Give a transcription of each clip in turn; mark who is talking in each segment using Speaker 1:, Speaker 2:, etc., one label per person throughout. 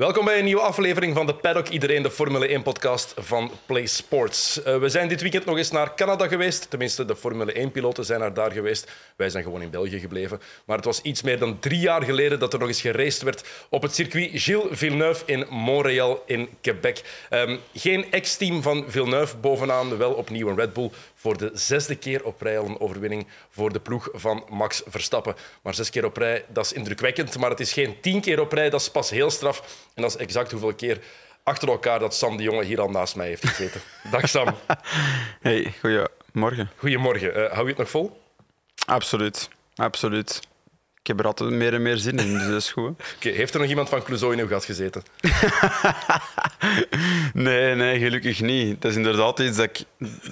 Speaker 1: Welkom bij een nieuwe aflevering van de Paddock Iedereen, de Formule 1-podcast van Play Sports. Uh, we zijn dit weekend nog eens naar Canada geweest. Tenminste, de Formule 1-piloten zijn naar daar geweest. Wij zijn gewoon in België gebleven. Maar het was iets meer dan drie jaar geleden dat er nog eens geraced werd op het circuit Gilles Villeneuve in Montreal in Quebec. Um, geen ex-team van Villeneuve bovenaan, wel opnieuw een Red Bull voor de zesde keer op rij al een overwinning voor de ploeg van Max Verstappen. Maar zes keer op rij, dat is indrukwekkend. Maar het is geen tien keer op rij, dat is pas heel straf. En dat is exact hoeveel keer achter elkaar dat Sam de Jonge hier al naast mij heeft gezeten. Dag Sam.
Speaker 2: Hey, goedemorgen.
Speaker 1: Goedemorgen. Uh, hou je het nog vol?
Speaker 2: Absoluut, absoluut. Ik heb er altijd meer en meer zin in, dus dat is goed.
Speaker 1: Okay, heeft er nog iemand van Clouseau in uw gat gezeten?
Speaker 2: nee, nee, gelukkig niet. Het is inderdaad iets dat ik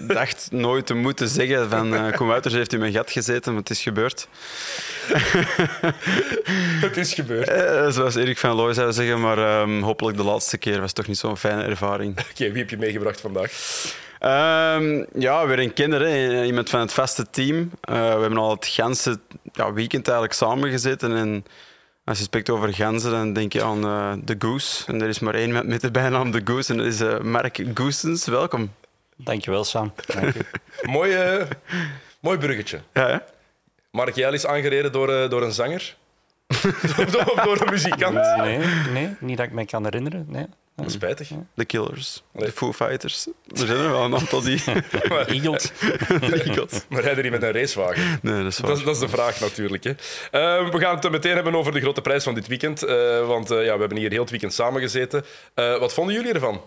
Speaker 2: dacht nooit te moeten zeggen van uh, kom uit, er heeft in mijn gat gezeten, maar het is gebeurd.
Speaker 1: het is gebeurd.
Speaker 2: Uh, zoals Erik van Looy zou zeggen, maar um, hopelijk de laatste keer was toch niet zo'n fijne ervaring.
Speaker 1: Oké, wie heb je meegebracht vandaag?
Speaker 2: Um, ja, weer een kinder, hè. iemand van het vaste team. Uh, we hebben al het ganse ja, weekend eigenlijk samengezeten. En als je spreekt over ganzen, dan denk je aan uh, de Goose. En er is maar één met, met de bijnaam de Goose. En dat is uh, Mark Goosens. Welkom.
Speaker 3: Dankjewel, Sam. Dank je.
Speaker 1: mooi, mooi bruggetje.
Speaker 2: Ja, hè?
Speaker 1: Mark, jij is aangereden door, door een zanger? of door een muzikant?
Speaker 3: Nee, nee, niet dat ik me kan herinneren. Nee.
Speaker 1: Dat spijtig.
Speaker 2: De Killers, de Foo Fighters. Er zijn er wel een aantal die...
Speaker 3: Eagles.
Speaker 2: Eagles.
Speaker 1: Maar rijden die met een racewagen?
Speaker 2: Nee, dat is waar.
Speaker 1: Dat, dat is de vraag natuurlijk. Hè. Uh, we gaan het meteen hebben over de grote prijs van dit weekend. Uh, want uh, ja, we hebben hier heel het weekend samengezeten. wat vonden jullie ervan?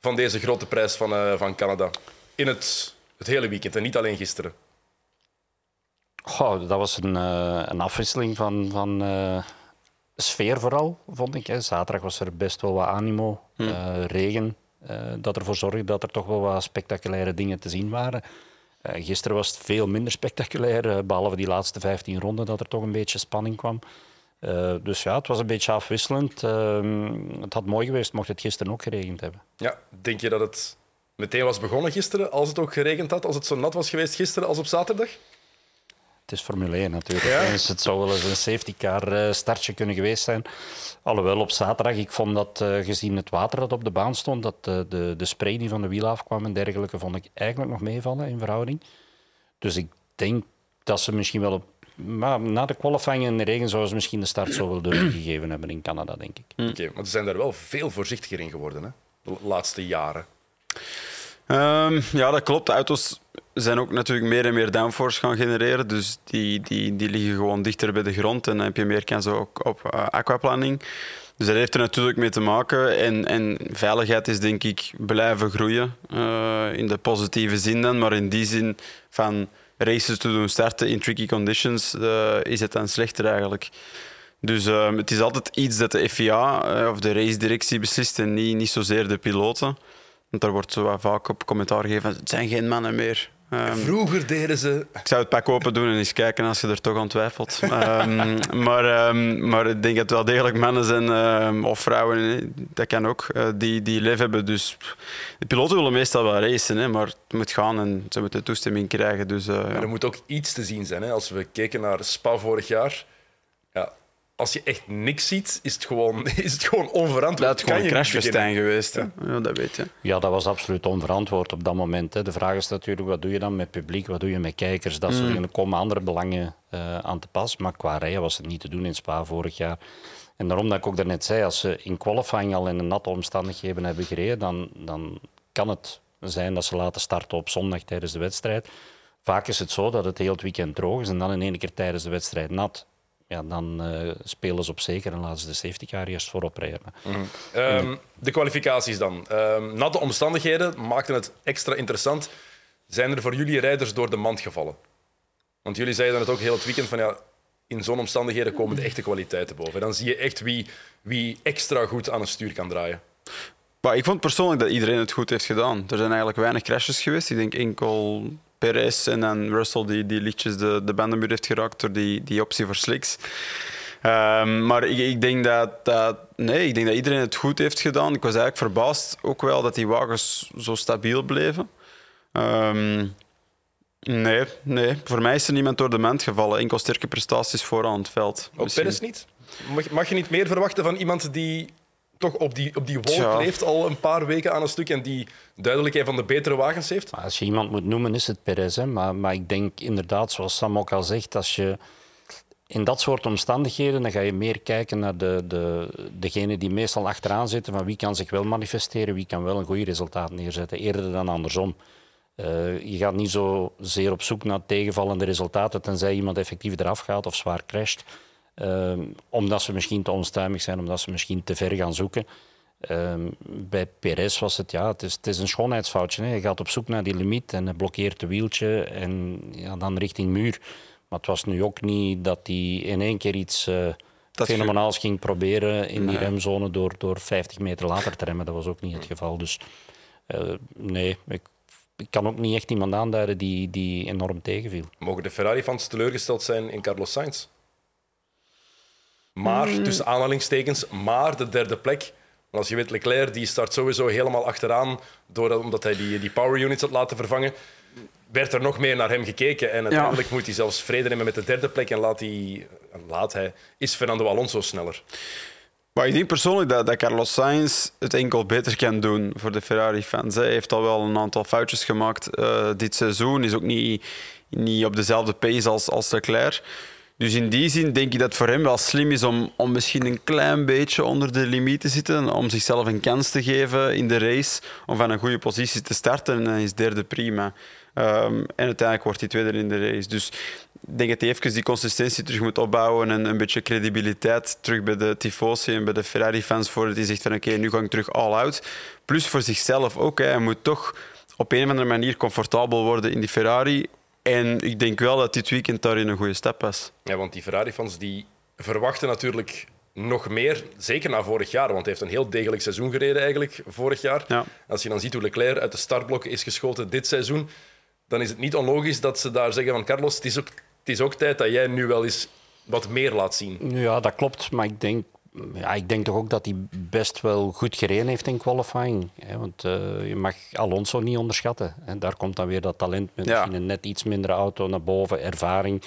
Speaker 1: Van deze grote prijs van, van Canada? In het, het hele weekend en niet alleen gisteren.
Speaker 3: Goh, dat was een, een afwisseling van... van sfeer vooral, vond ik. Hè. Zaterdag was er best wel wat animo, hmm. uh, regen, dat ervoor zorgde dat er toch wel wat spectaculaire dingen te zien waren. Gisteren was het veel minder spectaculair, behalve die laatste 15 ronden, dat er toch een beetje spanning kwam. dus ja, het was een beetje afwisselend. Ehm, het had mooi geweest mocht het gisteren ook geregend hebben.
Speaker 1: Ja, denk je dat het meteen was begonnen gisteren, als het ook geregend had, als het zo nat was geweest gisteren als op zaterdag?
Speaker 3: Het is Formule 1 natuurlijk. Dus het zou wel eens een safety car eh, startje kunnen geweest zijn. Alhoewel op zaterdag, ik vond dat uh, gezien het water dat op de baan stond, dat uh, de, de spray die van de wiel afkwam en dergelijke, vond ik eigenlijk nog meevallen in verhouding. Dus ik denk dat ze misschien wel op, maar na de qualifying in de regen zouden ze misschien de start zo wel doorgegeven hebben in Canada, denk ik.
Speaker 1: Oké, okay, maar ze zijn daar wel veel voorzichtiger in geworden, hè? de laatste jaren.
Speaker 2: Um, ja, dat klopt. De auto's zijn ook natuurlijk meer en meer downforce gaan genereren. Dus die, die, die liggen gewoon dichter bij de grond en dan heb je meer kans ook op uh, aquaplaning. Dus dat heeft er natuurlijk mee te maken. En, en veiligheid is denk ik blijven groeien. Uh, in de positieve zin dan. Maar in die zin van races te doen starten in tricky conditions, uh, is het dan slechter eigenlijk. Dus uh, het is altijd iets dat de FIA of de race-directie beslist en niet, niet zozeer de piloten. Want daar wordt zo vaak op commentaar gegeven: het zijn geen mannen meer.
Speaker 1: Um, Vroeger deden ze.
Speaker 2: Ik zou het pak open doen en eens kijken als je er toch aan twijfelt. um, maar, um, maar ik denk dat het wel degelijk mannen zijn, of vrouwen, dat kan ook, uh, die, die lief hebben. Dus de piloten willen meestal wel racen, hè, maar het moet gaan en ze moeten toestemming krijgen. Dus, uh,
Speaker 1: maar er moet ook iets te zien zijn. Hè. Als we keken naar Spa vorig jaar, ja, als je echt niks ziet, is het gewoon, is het gewoon onverantwoord.
Speaker 2: Dat is gewoon een crashfestijn geweest. Hè? Ja, dat weet je.
Speaker 3: Ja, dat was absoluut onverantwoord op dat moment. Hè. De vraag is natuurlijk, wat doe je dan met publiek? Wat doe je met kijkers? Dat soort mm. Er komen andere belangen uh, aan te pas. Maar qua rijden was het niet te doen in Spa vorig jaar. En daarom dat ik ook daarnet zei, als ze in qualifying al in een natte omstandigheden hebben gereden, dan, dan kan het zijn dat ze laten starten op zondag tijdens de wedstrijd. Vaak is het zo dat het heel het weekend droog is en dan in één keer tijdens de wedstrijd nat ja, dan uh, spelen ze op zeker en laten ze de safety car eerst voorop rijden.
Speaker 1: Mm um, de kwalificaties dan. Um, natte omstandigheden maakten het extra interessant. Zijn er voor jullie rijders door de mand gevallen? Want jullie zeiden het ook heel het weekend van ja, in zo'n omstandigheden komen de echte kwaliteiten boven. Dan zie je echt wie, wie extra goed aan het stuur kan draaien.
Speaker 2: Maar ik vond persoonlijk dat iedereen het goed heeft gedaan. Er zijn eigenlijk weinig crashes geweest. Ik denk enkel Perez en dan Russell die, die liedjes de, de bandenmuur heeft geraakt door die, die optie voor slicks. Um, maar ik, ik, denk dat, dat, nee, ik denk dat iedereen het goed heeft gedaan. Ik was eigenlijk verbaasd ook wel dat die wagens zo stabiel bleven. Um, nee, nee, voor mij is er niemand door de mand gevallen. Enkel sterke prestaties vooraan het veld.
Speaker 1: Ook Perez niet? Mag, mag je niet meer verwachten van iemand die toch op die, op die wolk leeft al een paar weken aan een stuk en die duidelijk een van de betere wagens heeft.
Speaker 3: Maar als je iemand moet noemen, is het Perez. Hè? Maar, maar ik denk inderdaad, zoals Sam ook al zegt, als je in dat soort omstandigheden, dan ga je meer kijken naar de, de, degene die meestal achteraan zitten, van wie kan zich wel manifesteren, wie kan wel een goed resultaat neerzetten, eerder dan andersom. Eh, je gaat niet zo zeer op zoek naar tegenvallende resultaten, tenzij iemand effectief eraf gaat of zwaar crasht. Eh, omdat ze misschien te onstuimig zijn, omdat ze misschien te ver gaan zoeken. Ehm, bij Perez was het, ja, het is, het is een schoonheidsfoutje. Hè. Je gaat op zoek naar die limiet en blokkeert het wieltje en ja, dan richting muur. Maar het was nu ook niet dat hij in één keer iets eh,
Speaker 2: Dat ge-
Speaker 3: fenomenaals ging proberen in die remzone door, door 50 meter later te remmen. Dat was ook niet het geval. Dus eh, nee, ik, ik kan ook niet echt iemand aanduiden die, die enorm tegenviel.
Speaker 1: Mogen de Ferrari-fans teleurgesteld zijn in Carlos Sainz? Maar, tussen aanhalingstekens, maar de derde plek. Want als je weet, Leclerc die start sowieso helemaal achteraan, doordat, omdat hij die, die power units had laten vervangen, werd er nog meer naar hem gekeken. En uiteindelijk moet hij zelfs vrede nemen met de derde plek en laat hij, laat hij is Fernando Alonso sneller.
Speaker 2: Maar ik denk persoonlijk dat, dat Carlos Sainz het enkel beter kan doen voor de Ferrari-fans. Hij heeft al wel een aantal foutjes gemaakt eh, dit seizoen. Is ook niet, niet op dezelfde pace als, als Leclerc. Dus in die zin denk ik dat het voor hem wel slim is om, om misschien een klein beetje onder de limiet te zitten. Om zichzelf een kans te geven in de race. Om van een goede positie te starten. En dan is derde prima. Ehm, en uiteindelijk wordt hij tweede in de race. Dus ik denk dat hij even die consistentie terug moet opbouwen. En een beetje credibiliteit terug bij de tifosi en bij de Ferrari-fans. Voordat hij zegt van oké, nu ga ik terug all out. Plus voor zichzelf ook. Hè. Hij moet toch op een of andere manier comfortabel worden in die Ferrari. En ik denk wel dat dit weekend daarin een goede stap was.
Speaker 1: Ja, want die Ferrari-fans die verwachten natuurlijk nog meer, zeker na vorig jaar, want hij heeft een heel degelijk seizoen gereden eigenlijk vorig jaar.
Speaker 2: Ja.
Speaker 1: Als je dan ziet hoe Leclerc uit de startblokken is geschoten dit seizoen, dan is het niet onlogisch dat ze daar zeggen van Carlos, het is ook, het is ook tijd dat jij nu wel eens wat meer laat zien.
Speaker 3: Ja, dat klopt. Maar ik denk, ja, ik denk toch ook dat hij best wel goed gereden heeft in qualifying. Hè? Want eh, je mag Alonso niet onderschatten. En daar komt dan weer dat talent met
Speaker 2: Ja.
Speaker 3: misschien een net iets mindere auto naar boven, ervaring.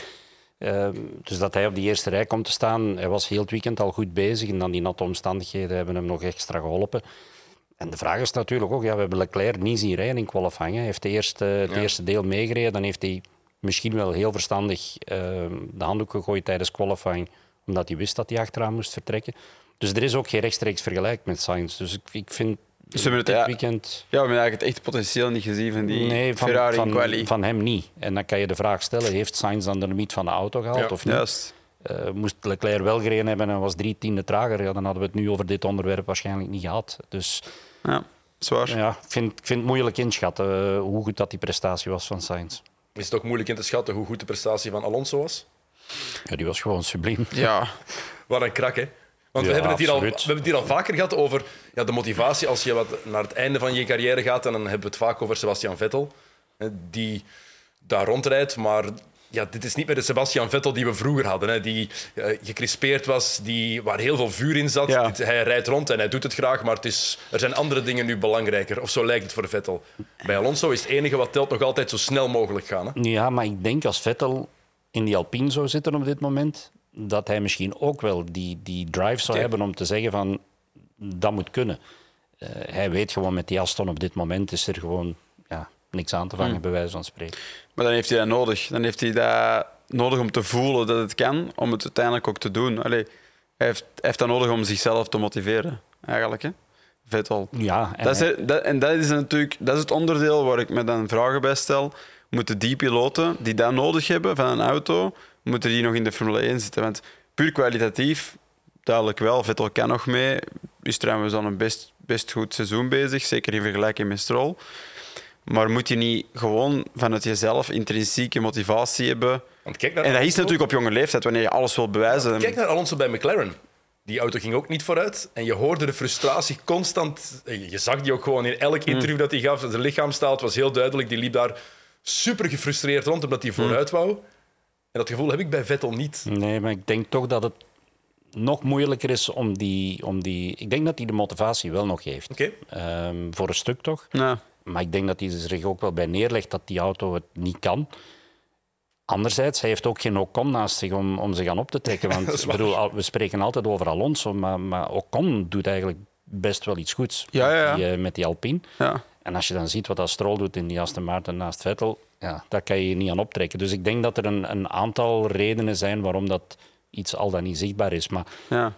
Speaker 3: Eh, dus dat hij op die eerste rij komt te staan, hij was heel het weekend al goed bezig. En dan die natte omstandigheden hebben hem nog extra geholpen. En de vraag is natuurlijk ook, ja, we hebben Leclerc niet zien rijden in qualifying. Hij heeft de eerste, het
Speaker 1: Ja.
Speaker 3: eerste deel meegereden, dan heeft hij misschien wel heel verstandig eh, de handdoek gegooid tijdens qualifying, omdat hij wist dat hij achteraan moest vertrekken. Dus er is ook geen rechtstreeks vergelijk met Sainz. Dus ik, ik vind
Speaker 2: Ze hebben het-
Speaker 3: dit
Speaker 2: ja.
Speaker 3: weekend...
Speaker 2: Ja, we hebben eigenlijk het echte potentieel niet gezien van die
Speaker 3: Nee, van,
Speaker 2: Ferrari
Speaker 3: van,
Speaker 2: quali.
Speaker 3: van hem niet. En dan kan je de vraag stellen, heeft Sainz dan de limiet van de auto gehaald
Speaker 1: Ja.
Speaker 3: of niet?
Speaker 2: Juist.
Speaker 3: Eh, moest Leclerc wel gereden hebben en was drie tiende trager, ja, dan hadden we het nu over dit onderwerp waarschijnlijk niet gehad. Dus
Speaker 2: Ja, zwaar.
Speaker 3: ja, ik vind, ik vind het moeilijk inschatten eh, hoe goed dat die prestatie was van Sainz.
Speaker 1: Is het ook moeilijk in te schatten hoe goed de prestatie van Alonso was?
Speaker 3: Ja, die was gewoon subliem.
Speaker 2: Ja,
Speaker 1: Wat een krak, hè? Want we, hebben het hier al, we hebben het hier al vaker gehad over ja, de motivatie als je wat naar het einde van je carrière gaat. En dan hebben we het vaak over Sebastian Vettel, hè, die daar rondrijdt. Maar ja, dit is niet meer de Sebastian Vettel die we vroeger hadden. Hè, die eh, gecrispeerd was, die, waar heel veel vuur in zat.
Speaker 2: Ja.
Speaker 1: Dit- hij rijdt rond en hij doet het graag, maar het is, er zijn andere dingen nu belangrijker. Of zo lijkt het voor Vettel. Bij Alonso is het enige wat telt nog altijd zo snel mogelijk gaan. Hè.
Speaker 3: Ja, maar ik denk als Vettel in die Alpine zou zitten op dit moment, dat hij misschien ook wel die, die drive zou hebben om te zeggen van, dat moet kunnen. Eh, hij weet gewoon met die Aston op dit moment is er gewoon ja, niks aan te vangen,
Speaker 2: Hmm.
Speaker 3: bij wijze van spreken.
Speaker 2: maar dan heeft hij dat nodig. Dan heeft hij dat nodig om te voelen dat het kan, om het uiteindelijk ook te doen. Allee, hij, heeft, hij heeft dat nodig om zichzelf te motiveren, eigenlijk. Hè? Vettel.
Speaker 3: Ja, en
Speaker 2: Dat is, dat, en dat is natuurlijk dat is het onderdeel waar ik me dan vragen bij stel. Moeten die piloten die dat nodig hebben van een auto, moeten die nog in de Formule 1 zitten? Want puur kwalitatief, duidelijk wel. Vettel kan nog mee. Is trouwens al een best, best goed seizoen bezig, zeker in vergelijking met Stroll. Maar moet je niet gewoon vanuit jezelf intrinsieke motivatie hebben?
Speaker 1: Want kijk naar
Speaker 2: En dat is natuurlijk op jonge leeftijd, wanneer je alles wil bewijzen.
Speaker 1: Kijk naar Alonso bij McLaren. Die auto ging ook niet vooruit. En je hoorde de frustratie constant. Je zag die ook gewoon in elk interview dat hij gaf. Zijn lichaamstaal was heel duidelijk. Die liep daar super gefrustreerd rond omdat hij vooruit wou. En dat gevoel heb ik bij Vettel niet.
Speaker 3: Nee, maar ik denk toch dat het nog moeilijker is om die... Om die ik denk dat hij de motivatie wel nog heeft.
Speaker 1: Oké.
Speaker 3: Ehm, voor een stuk toch.
Speaker 2: Ja.
Speaker 3: Maar ik denk dat hij er zich ook wel bij neerlegt dat die auto het niet kan. Anderzijds, hij heeft ook geen Ocon naast zich om, om zich aan op te trekken. Want ik bedoel, al- we spreken altijd over Alonso, maar, maar Ocon doet eigenlijk best wel iets goeds
Speaker 2: Ja, ja, ja.
Speaker 3: Met, die, eh, met die Alpine.
Speaker 2: Ja.
Speaker 3: En als je dan ziet wat dat Stroll doet in die Aston Martin naast Vettel, ja, daar kan je je niet aan optrekken. Dus ik denk dat er een, een aantal redenen zijn waarom dat iets al dan niet zichtbaar is. Maar
Speaker 2: Ja.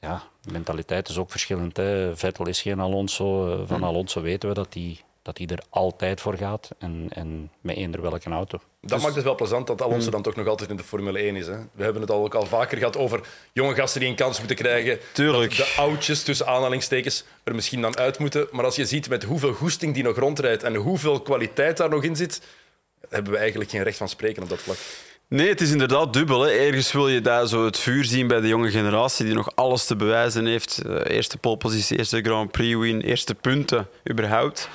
Speaker 3: ja, mentaliteit is ook verschillend. Hè. Vettel is geen Alonso. Eh, Van Alonso weten we dat hij dat hij er altijd voor gaat. En, en met eender welke auto.
Speaker 1: Dat maakt het wel plezant dat Alonso dan toch nog altijd in de Formule 1 is. Hè? We hebben het al ook al vaker gehad over jonge gasten die een kans moeten krijgen.
Speaker 2: Tuurlijk.
Speaker 1: Dat de oudjes, tussen aanhalingstekens, er misschien dan uit moeten. Maar als je ziet met hoeveel goesting die nog rondrijdt en hoeveel kwaliteit daar nog in zit, hebben we eigenlijk geen recht van spreken op dat vlak.
Speaker 2: Nee, het is inderdaad dubbel. Hè. Ergens wil je daar zo het vuur zien bij de jonge generatie die nog alles te bewijzen heeft. Eh, eerste polepositie, eerste Grand Prix win, eerste punten überhaupt.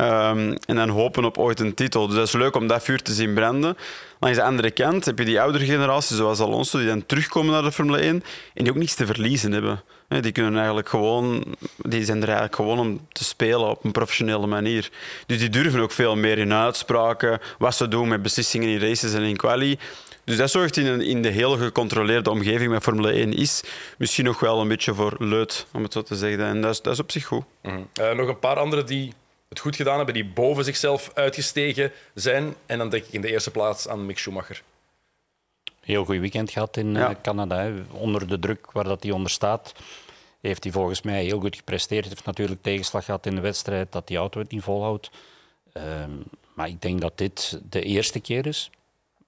Speaker 2: Ehm, en dan hopen op ooit een titel. Dus dat is leuk om dat vuur te zien branden. Langs de andere kant heb je die oudere generatie, zoals Alonso, die dan terugkomen naar de Formule 1 en die ook niets te verliezen hebben. Die, kunnen eigenlijk gewoon, die zijn er eigenlijk gewoon om te spelen op een professionele manier. Dus die durven ook veel meer in uitspraken, wat ze doen met beslissingen in races en in quali. Dus dat zorgt in, in de hele gecontroleerde omgeving met Formule 1 is misschien nog wel een beetje voor leut, om het zo te zeggen. En dat is, dat is op zich goed.
Speaker 1: Eh, nog een paar anderen die het goed gedaan hebben, die boven zichzelf uitgestegen zijn. En dan denk ik in de eerste plaats aan Mick Schumacher.
Speaker 3: Heel goed weekend gehad in
Speaker 2: Ja.
Speaker 3: eh, Canada. Hè. Onder de druk waar dat hij onder staat, heeft hij volgens mij heel goed gepresteerd. Hij heeft natuurlijk tegenslag gehad in de wedstrijd dat die auto het niet volhoudt. Ehm, maar ik denk dat dit de eerste keer is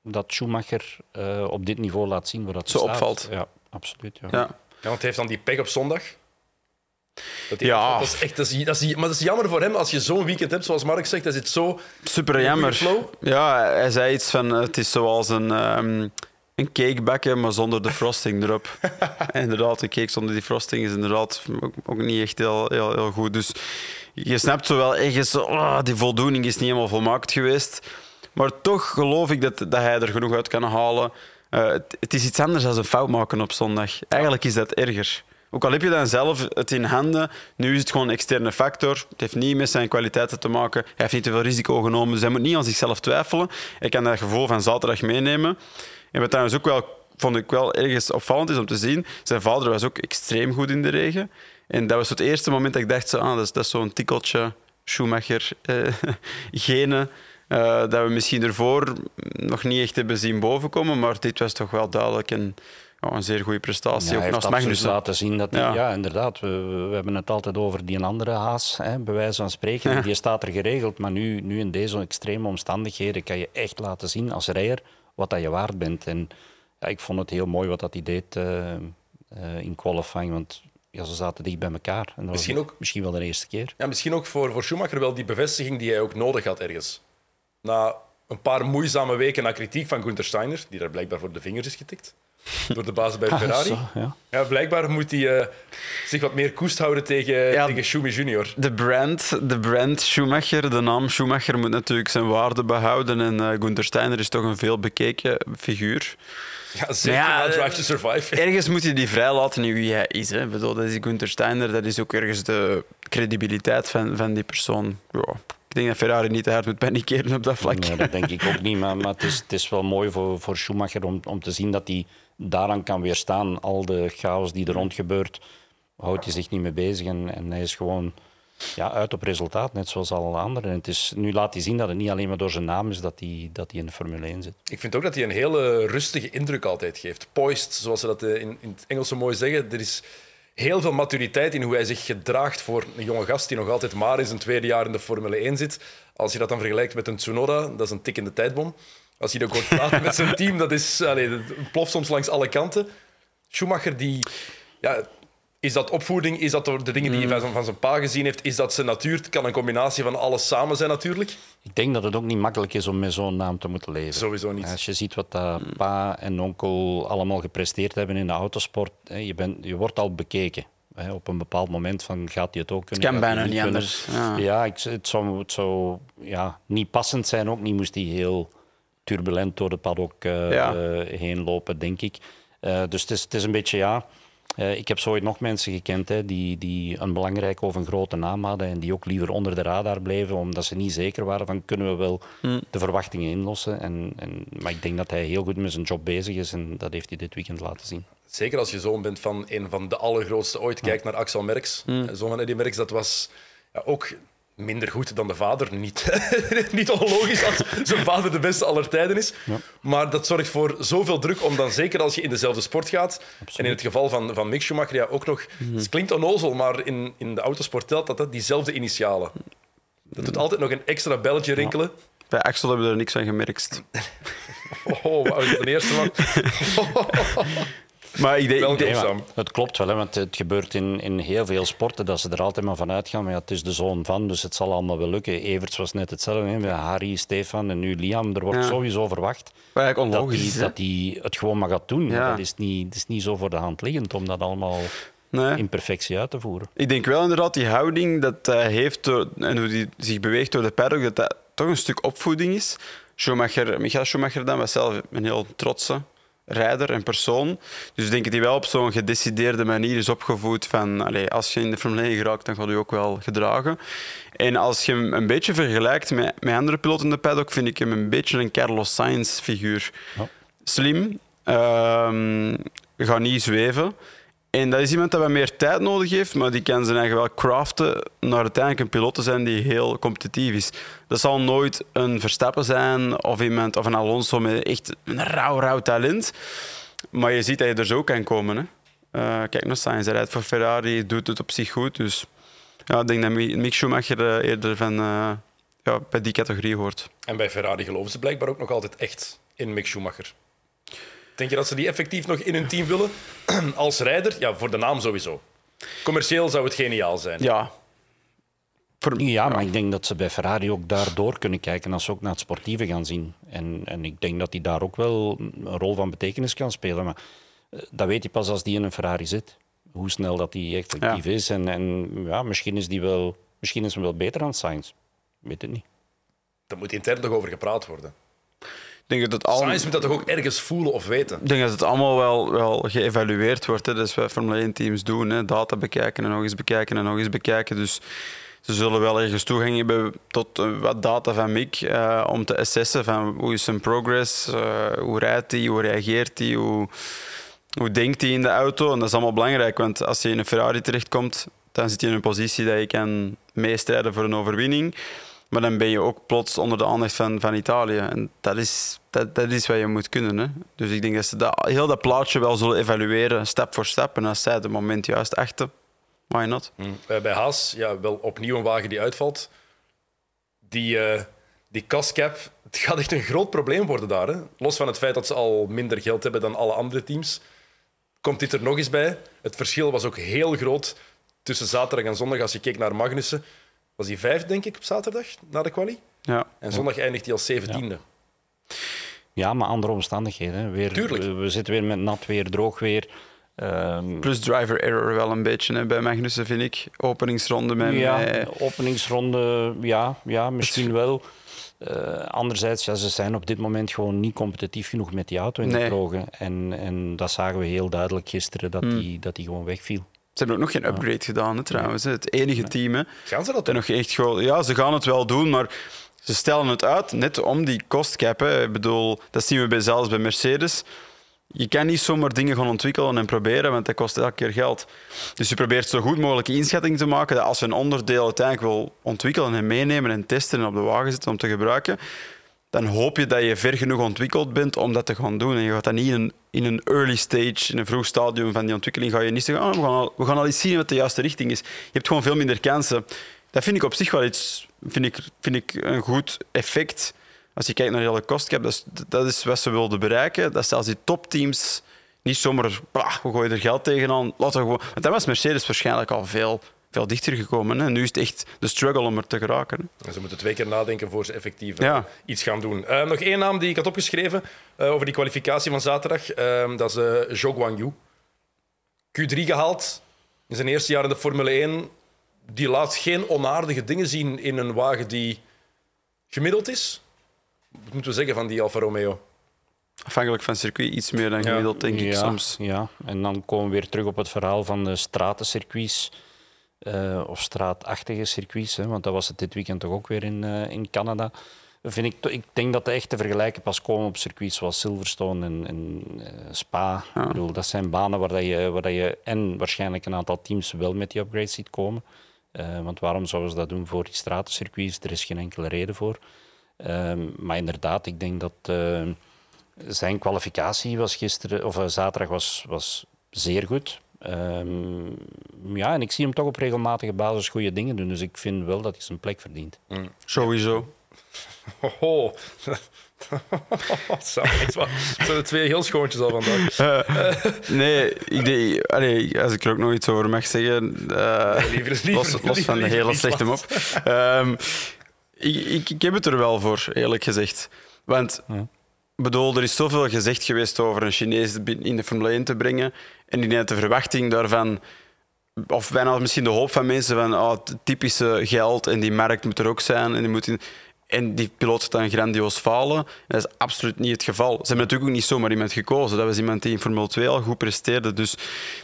Speaker 3: dat Schumacher eh, op dit niveau laat zien waar dat
Speaker 2: Zo
Speaker 3: staat.
Speaker 2: opvalt.
Speaker 3: Ja, absoluut. Ja.
Speaker 2: Ja.
Speaker 1: Ja, want hij heeft dan die pech op zondag. Dat
Speaker 2: Ja.
Speaker 1: Dat is echt, dat is, dat is, maar dat is jammer voor hem als je zo'n weekend hebt, zoals Mark zegt. Hij zit zo
Speaker 2: Super jammer.
Speaker 1: flow.
Speaker 2: Ja, hij zei iets van: eh, het is zoals een, ehm, een cake bakken, maar zonder de frosting erop. Inderdaad, een cake zonder die frosting is inderdaad ook, ook niet echt heel, heel, heel goed. Dus je snapt zo wel ergens, zo, ah, die voldoening is niet helemaal volmaakt geweest. Maar toch geloof ik dat, dat hij er genoeg uit kan halen. Eh, het, het is iets anders dan een fout maken op zondag. Eigenlijk is dat erger. Ook al heb je dan zelf het in handen, nu is het gewoon een externe factor. Het heeft niet met zijn kwaliteiten te maken. Hij heeft niet te veel risico genomen, dus hij moet niet aan zichzelf twijfelen. Hij kan dat gevoel van zaterdag meenemen. En wat trouwens ook wel, vond ik wel ergens opvallend is om te zien, zijn vader was ook extreem goed in de regen. En dat was het eerste moment dat ik dacht, ah, dat is, zo'n tikkeltje Schumacher-genen. Eh, dat we misschien ervoor nog niet echt hebben zien bovenkomen, maar dit was toch wel duidelijk een, ja, een zeer goede prestatie.
Speaker 3: Ja,
Speaker 2: ook naast Magnussen.
Speaker 3: laten zien dat hij...
Speaker 2: Ja.
Speaker 3: Ja, inderdaad. We, we hebben het altijd over die andere haas, hè, bij wijze van spreken.
Speaker 2: Ja.
Speaker 3: Die staat er geregeld. Maar nu, nu in deze extreme omstandigheden kan je echt laten zien als rijder wat dat je waard bent. En ja, ik vond het heel mooi wat dat hij deed eh, eh, in qualifying. Want ja, ze zaten dicht bij elkaar. En dat was
Speaker 1: Misschien ook-
Speaker 3: Misschien wel de eerste keer.
Speaker 1: Ja, misschien ook voor, voor Schumacher wel die bevestiging die hij ook nodig had ergens. Na een paar moeizame weken na kritiek van Gunther Steiner, die daar blijkbaar voor de vingers is getikt door de baas bij Ferrari.
Speaker 3: Zo, ja.
Speaker 1: Ja, blijkbaar moet hij eh, zich wat meer koest houden tegen,
Speaker 2: Ja.
Speaker 1: tegen Schumi junior.
Speaker 2: De brand, de brand Schumacher, de naam Schumacher moet natuurlijk zijn waarde behouden. En eh Gunther Steiner is toch een veel bekeken figuur.
Speaker 1: Ja, zeker
Speaker 2: ja, eh,
Speaker 1: Drive to Survive.
Speaker 2: Ergens moet je die vrij laten in wie hij is. Hè. Ik bedoel, dat is Gunther Steiner, dat is ook ergens de credibiliteit van, van die persoon. Ja, ik denk dat Ferrari niet te hard moet panikeren op dat vlak.
Speaker 3: Nee, dat denk ik ook niet. Maar, maar het, is, het is wel mooi voor, voor Schumacher om, om te zien dat hij daaraan kan weerstaan. Al de chaos die er rond gebeurt, houdt hij zich niet mee bezig. En, en hij is gewoon ja, uit op resultaat, net zoals alle anderen. En het is, nu laat hij zien dat het niet alleen maar door zijn naam is dat hij, dat hij in de Formule 1 zit.
Speaker 1: Ik vind ook dat hij een hele rustige indruk altijd geeft. Poised, zoals ze dat eh, in, in het Engels zo mooi zeggen. Er is heel veel maturiteit in hoe hij zich gedraagt voor een jonge gast die nog altijd maar in zijn tweede jaar in de Formule 1 zit. Als je dat dan vergelijkt met een Tsunoda, dat is een tik in de tijdbom. Als je dan hoort praten met zijn team, dat is, allee, het ploft soms langs alle kanten. Schumacher, die, ja, is dat opvoeding? Is dat door de dingen die hij van zijn- van zijn pa gezien heeft? Is dat zijn natuur? Het kan een combinatie van alles samen zijn natuurlijk.
Speaker 3: Ik denk dat het ook niet makkelijk is om met zo'n naam te moeten leven.
Speaker 1: Sowieso niet.
Speaker 3: Als je ziet wat dat pa en onkel allemaal gepresteerd hebben in de autosport, hè, je, bent, je wordt al bekeken. Hè, op een bepaald moment van gaat hij het ook kunnen.
Speaker 2: kan
Speaker 3: gaat hij
Speaker 2: bijna niet
Speaker 3: kunnen.
Speaker 2: anders, ja.
Speaker 3: Ja, ik, het zou, het zou ja, niet passend zijn, ook niet moest hij heel turbulent door de paddock eh,
Speaker 2: Ja.
Speaker 3: eh, heen lopen, denk ik. Eh, dus het is, het is een beetje ja. Uh, ik heb zo ooit nog mensen gekend hè, die, die een belangrijke of een grote naam hadden en die ook liever onder de radar bleven, omdat ze niet zeker waren van kunnen we wel hmm. de verwachtingen inlossen. En, en, maar ik denk dat hij heel goed met zijn job bezig is en dat heeft hij dit weekend laten zien.
Speaker 1: Zeker als je zoon bent van een van de allergrootste ooit. Kijk naar Axel Merks. Mm. Zoon van Eddie Merks, dat was ja, ook minder goed dan de vader. Niet, niet onlogisch als zijn vader de beste aller tijden is. Maar dat zorgt voor zoveel druk om dan, zeker als je in dezelfde sport gaat, en in het geval van, van Mick Schumacher, ja, ook nog... Mhm. Het klinkt onnozel, maar in, in de autosport telt dat, dat diezelfde initialen. Dat doet altijd nog een extra belletje rinkelen.
Speaker 2: Bij Axel hebben we er niks van gemerkt.
Speaker 1: Oh, is de eerste man?
Speaker 2: Maar ik denk,
Speaker 3: het klopt wel, hè, want het gebeurt in, in heel veel sporten dat ze er altijd maar van uitgaan. Maar ja, het is de zoon van, dus het zal allemaal wel lukken. Everts was net hetzelfde, hè, met Harry, Stefan en nu Liam. Er wordt sowieso verwacht
Speaker 2: dat
Speaker 3: hij dat het gewoon maar gaat doen. Dat is niet, het is niet zo voor de hand liggend om dat allemaal nee. in perfectie uit te voeren.
Speaker 2: Ik denk wel inderdaad, die houding dat hij heeft en hoe hij zich beweegt door de paddock, dat dat toch een stuk opvoeding is. Schumacher, Michael Schumacher dan was zelf een heel trotse rijder en persoon. Dus ik denk dat hij wel op zo'n gedecideerde manier is opgevoed van allez, als je in de Formule 1 geraakt, dan gaat je ook wel gedragen. En als je hem een beetje vergelijkt met, met andere piloten in de paddock, vind ik hem een beetje een Carlos Sainz-figuur. Slim, uh, gaat niet zweven. En dat is iemand dat wat meer tijd nodig heeft, maar die kan zijn eigen wel craften naar uiteindelijk een piloot te zijn die heel competitief is. Dat zal nooit een Verstappen zijn of iemand of een Alonso met echt een rauw, rauw talent. Maar je ziet dat je er zo kan komen. Hè. Uh, kijk naar Sainz, hij rijdt voor Ferrari, doet het op zich goed. Dus ja, ik denk dat Mick Schumacher eh, eerder van, uh, ja, bij die categorie hoort.
Speaker 1: En bij Ferrari geloven ze blijkbaar ook nog altijd echt in Mick Schumacher. Denk je dat ze die effectief nog in hun team willen? Als rijder? Ja, voor de naam sowieso. Commercieel zou het geniaal zijn.
Speaker 2: Ja.
Speaker 3: Ja, maar ik denk dat ze bij Ferrari ook daardoor kunnen kijken als ze ook naar het sportieve gaan zien. En, en ik denk dat hij daar ook wel een rol van betekenis kan spelen. Maar eh, dat weet hij pas als die in een Ferrari zit. Hoe snel dat hij effectief is. En, en ja, misschien is hij wel, misschien is hij wel beter dan Sainz. Weet het niet.
Speaker 1: Daar moet intern nog over gepraat worden
Speaker 2: denk dat het al...
Speaker 1: Science moet dat toch ook ergens voelen of weten?
Speaker 2: Ik denk dat het allemaal wel, wel geëvalueerd wordt. Hè. Dat is wat Formule 1 teams doen. Hè. Data bekijken en nog eens bekijken en nog eens bekijken. Dus ze zullen wel ergens toegang hebben tot eh, wat data van Mick uh, om te assessen van hoe is zijn progress, uh, hoe rijdt hij, hoe reageert hij, hoe, hoe denkt hij in de auto. En dat is allemaal belangrijk, want als je in een Ferrari terechtkomt, dan zit je in een positie dat je kan meestrijden voor een overwinning. Maar dan ben je ook plots onder de aandacht van, van Italië. En dat is, dat, dat is wat je moet kunnen. Hè. Dus ik denk dat ze dat, heel dat plaatje wel zullen evalueren, stap voor stap. En als zij het moment juist achten, why not?
Speaker 1: Mm. Bij Haas, ja, wel opnieuw een wagen die uitvalt. Die, uh, die cascap, het gaat echt een groot probleem worden daar. Hè. Los van het feit dat ze al minder geld hebben dan alle andere teams, komt dit er nog eens bij. Het verschil was ook heel groot tussen zaterdag en zondag als je keek naar Magnussen was hij vijf, denk ik, op zaterdag, na de quali.
Speaker 2: Ja.
Speaker 1: En zondag eindigt hij als zeventiende.
Speaker 3: Ja. ja, maar andere omstandigheden. Weer,
Speaker 1: Tuurlijk.
Speaker 3: We, zitten weer met nat weer, droog weer. Um,
Speaker 2: Plus driver error wel een beetje hè, bij Magnussen, vind ik. Openingsronde met
Speaker 3: Ja, mij. openingsronde, ja, ja misschien wel. Uh, anderzijds, ja, ze zijn op dit moment gewoon niet competitief genoeg met die auto in de droge. En, en dat zagen we heel duidelijk gisteren, dat, hmm. die, dat die gewoon wegviel.
Speaker 2: Ze hebben ook nog geen upgrade gedaan, hè, trouwens. Het enige team. Hè.
Speaker 1: Gaan ze dat doen?
Speaker 2: Nog echt ja, ze gaan het wel doen, maar ze stellen het uit net om die kostcap. Hè. Ik bedoel, dat zien we bij, zelfs bij Mercedes. Je kan niet zomaar dingen gaan ontwikkelen en proberen, want dat kost elke keer geld. Dus je probeert zo goed mogelijk inschatting te maken dat als je een onderdeel uiteindelijk wil ontwikkelen en meenemen en testen en op de wagen zetten om te gebruiken, dan hoop je dat je ver genoeg ontwikkeld bent om dat te gaan doen. En je gaat dat niet in een, in een early stage, in een vroeg stadium van die ontwikkeling, ga je niet zeggen, oh, we, gaan al, we gaan al zien wat de juiste richting is. Je hebt gewoon veel minder kansen. Dat vind ik op zich wel iets, vind ik, vind ik een goed effect. Als je kijkt naar de hele kostcap, dat is, dat is wat ze wilden bereiken. Dat zelfs die topteams niet zomaar, bah, we gooien er geld tegenaan. Laten we gewoon... Want dan was Mercedes waarschijnlijk al veel veel dichter gekomen. Hè. Nu is het echt de struggle om er te geraken.
Speaker 1: Hè. Ze moeten twee keer nadenken voor ze effectief eh, iets gaan doen. Uh, nog één naam die ik had opgeschreven uh, over die kwalificatie van zaterdag. Uh, dat is uh, Zhou Guanyu. Q3 gehaald in zijn eerste jaar in de Formule 1. Die laat geen onaardige dingen zien in een wagen die gemiddeld is. Wat moeten we zeggen van die Alfa Romeo?
Speaker 2: afhankelijk van het circuit iets meer dan gemiddeld, denk ik
Speaker 3: ja,
Speaker 2: soms.
Speaker 3: Ja, en dan komen we weer terug op het verhaal van de stratencircuits. Eh, of straatachtige circuits, hè, want dat was het dit weekend toch ook weer in, eh, in Canada. Vind ik, ik denk dat de echte vergelijken pas komen op circuits zoals Silverstone en, en eh, Spa. Ik bedoel, dat zijn banen waar, dat je, waar dat je en waarschijnlijk een aantal teams wel met die upgrades ziet komen. Want waarom zouden ze dat doen voor die stratencircuits? Er is geen enkele reden voor. Ehm, maar inderdaad, ik denk dat zijn kwalificatie was gisteren, of zaterdag was, was zeer goed. Ehm, ja, en ik zie hem toch op regelmatige basis goede dingen doen. Dus ik vind wel dat hij zijn plek verdient.
Speaker 2: Sowieso.
Speaker 1: Hoho. Zo, echt waar. Het zijn de twee heel schoontjes al vandaag.
Speaker 2: Nee, ik denk, allee, als ik er ook nog iets over mag zeggen, eh,
Speaker 1: liever- liever-
Speaker 2: los, los van de
Speaker 1: liever
Speaker 2: hele slechte mop. Ehm, ik, ik, ik heb het er wel voor, eerlijk gezegd. Want bedoel, er is zoveel gezegd geweest over een Chinees in de Formule 1 te brengen. En denk dat de verwachting daarvan, of bijna misschien de hoop van mensen van oh, het typische geld en die markt moet er ook zijn. En die, moet in- en die piloot dan grandioos falen. En dat is absoluut niet het geval. Ze hebben natuurlijk ook niet zomaar iemand gekozen. Dat was iemand die in Formule 2 al goed presteerde. Dus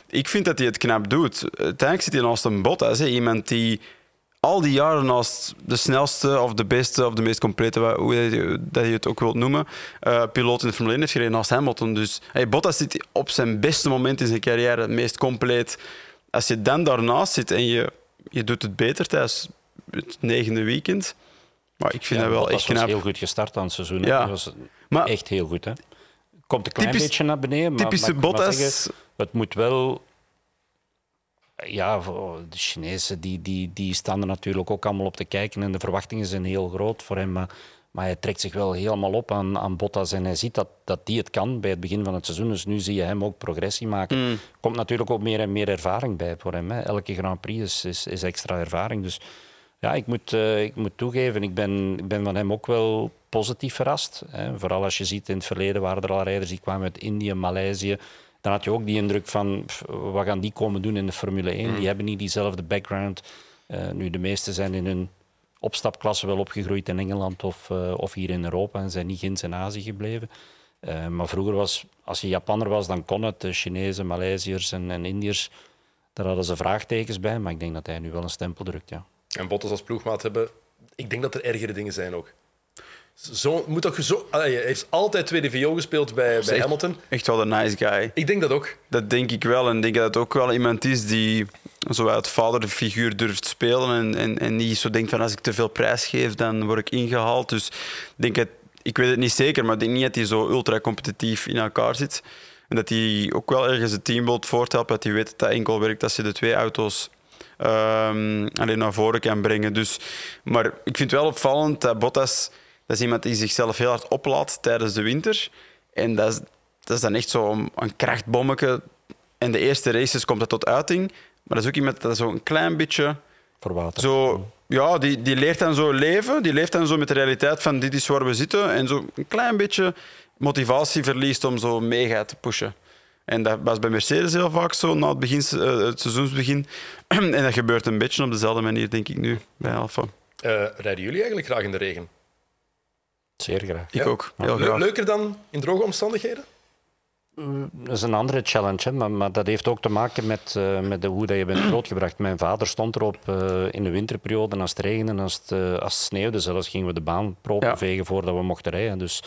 Speaker 2: ik vind dat hij het knap doet. Uiteindelijk zit hij naast een Bottas. Iemand die al die jaren naast de snelste of de beste of de meest complete, hoe je, dat je het ook wilt noemen, eh piloot in de Formule 1 heeft gereden naast Hamilton. Dus hey, Bottas zit op zijn beste moment in zijn carrière het meest compleet. Als je dan daarnaast zit en je, je doet het beter tijdens het negende weekend, maar ik vind
Speaker 3: Ja,
Speaker 2: dat wel
Speaker 3: Bottas
Speaker 2: echt
Speaker 3: was
Speaker 2: knap.
Speaker 3: heel goed gestart aan het seizoen.
Speaker 2: Ja.
Speaker 3: Dat was
Speaker 2: Maar-
Speaker 3: echt heel goed. Hè. Komt een klein
Speaker 2: Typisch-
Speaker 3: beetje naar beneden, maar,
Speaker 2: Typische
Speaker 3: maar
Speaker 2: Bottas.
Speaker 3: zeggen, het moet wel... Ja, de Chinezen die, die, die staan er natuurlijk ook allemaal op te kijken en de verwachtingen zijn heel groot voor hem. Maar, maar hij trekt zich wel helemaal op aan, aan Bottas en hij ziet dat, dat die het kan bij het begin van het seizoen. Dus nu zie je hem ook progressie maken.
Speaker 2: Mm.
Speaker 3: komt natuurlijk ook meer en meer ervaring bij voor hem. Hè. Elke Grand Prix is, is, is extra ervaring. Dus ja, ik moet, eh, ik moet toegeven, ik ben, ik ben van hem ook wel positief verrast. Hè. Vooral als je ziet in het verleden waren er al rijders die kwamen uit Indië, Maleisië. Dan had je ook die indruk van, pff, wat gaan die komen doen in de Formule 1? Die hebben niet diezelfde background. Eh, nu, de meesten zijn in hun opstapklasse wel opgegroeid in Engeland of, eh, of hier in Europa en zijn niet ginds in Azië gebleven. Eh, maar vroeger was, als je Japanner was, dan kon het. De Chinezen, Maleisiërs en, en Indiërs, daar hadden ze vraagtekens bij. Maar ik denk dat hij nu wel een stempel drukt, ja.
Speaker 1: En Bottas als ploegmaat hebben, ik denk dat er ergere dingen zijn ook. Zo, moet toch zo, Allee, hij heeft altijd tweede viool gespeeld bij, bij
Speaker 2: echt-
Speaker 1: Hamilton.
Speaker 2: Echt wel een nice guy.
Speaker 1: Ik denk dat ook.
Speaker 2: Dat denk ik wel. En ik denk dat het ook wel iemand is die zo uit vaderfiguur durft spelen. En, en, en niet zo denkt van als ik te veel prijs geef, dan word ik ingehaald. Dus ik denk het, ik weet het niet zeker, maar ik denk niet dat hij zo ultra competitief in elkaar zit. En dat hij ook wel ergens het team wilt voorthelpen. Dat hij weet dat dat enkel werkt als je de twee auto's ehm, alleen naar voren kan brengen. Dus, maar ik vind het wel opvallend dat Bottas... Dat is iemand die zichzelf heel hard oplaat tijdens de winter. En dat is, dat is dan echt zo'n een krachtbommetje. En de eerste races komt dat tot uiting. Maar dat is ook iemand dat zo een klein beetje...
Speaker 3: Voor water.
Speaker 2: Zo, ja, die, die leert dan zo leven. Die leeft dan zo met de realiteit van dit is waar we zitten. En zo een klein beetje motivatie verliest om zo mega te pushen. En dat was bij Mercedes heel vaak zo, na het, begin, eh, het seizoensbegin. en dat gebeurt een beetje op dezelfde manier, denk ik nu, bij Alfa.
Speaker 1: Eh, rijden jullie eigenlijk graag in de regen?
Speaker 3: Zeer graag.
Speaker 2: Ik
Speaker 1: Ja?
Speaker 2: ook, heel graag.
Speaker 1: leuker dan in droge omstandigheden?
Speaker 3: Dat is een andere challenge, hè, maar, maar dat heeft ook te maken met, eh, met de, hoe dat je bent grootgebracht. Mijn vader stond erop eh, in de winterperiode, als het regende en als het, eh, als het sneeuwde zelfs, gingen we de baan proper
Speaker 2: Ja.
Speaker 3: vegen voordat we mochten rijden. Dus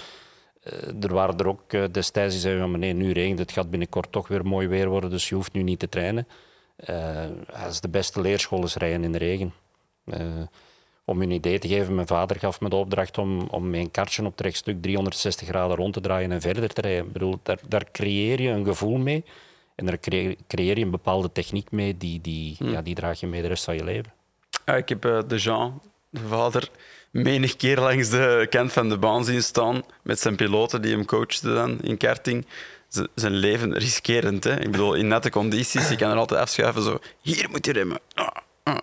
Speaker 3: eh, er waren er ook destijds die zeiden, van, nee, nu regent het, gaat binnenkort toch weer mooi weer worden, dus je hoeft nu niet te trainen. Eh, dat is de beste leerschool is rijden in de regen. Om een idee te geven, mijn vader gaf me de opdracht om, om een kartje op het rechtstuk 360 graden rond te draaien en verder te rijden. Ik bedoel, daar, daar creëer je een gevoel mee en daar creëer je een bepaalde techniek mee, die, die, ja, die draag je mee de rest van je leven.
Speaker 2: Ja, ik heb eh, de Jean, de vader, menig keer langs de kant van de baan zien staan met zijn piloten die hem coachten dan in karting. Z- zijn leven riskerend. Hè? Ik bedoel, in nette condities, je kan er altijd afschuiven. Zo, hier moet je remmen. Ah, ah.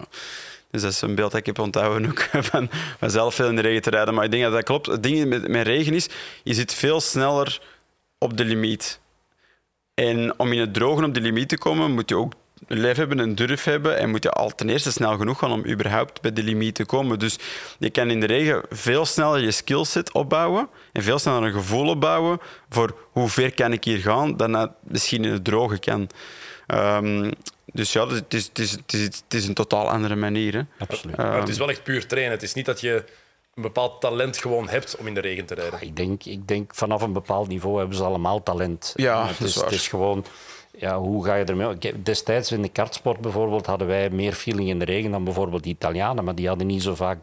Speaker 2: Dus dat is een beeld dat ik heb onthouden ook, van mezelf veel in de regen te rijden. Maar ik denk dat dat klopt. Het ding met, met regen is, je zit veel sneller op de limiet. En om in het drogen op de limiet te komen, moet je ook lef hebben, een durf hebben en moet je al ten eerste snel genoeg gaan om überhaupt bij de limiet te komen. Dus je kan in de regen veel sneller je skillset opbouwen en veel sneller een gevoel opbouwen voor hoe ver kan ik hier gaan dan dat misschien in het droge kan. Ehm, dus ja, het is, het, is, het, is, het is een totaal andere manier. Hè.
Speaker 3: Absoluut.
Speaker 1: Maar het is wel echt puur trainen. Het is niet dat je een bepaald talent gewoon hebt om in de regen te rijden.
Speaker 3: Ik denk, ik denk vanaf een bepaald niveau hebben ze allemaal talent.
Speaker 2: Ja,
Speaker 3: het,
Speaker 2: dat is
Speaker 3: het is gewoon, ja, hoe ga je ermee om? Destijds in de kartsport bijvoorbeeld hadden wij meer feeling in de regen dan bijvoorbeeld de Italianen, maar die hadden niet zo vaak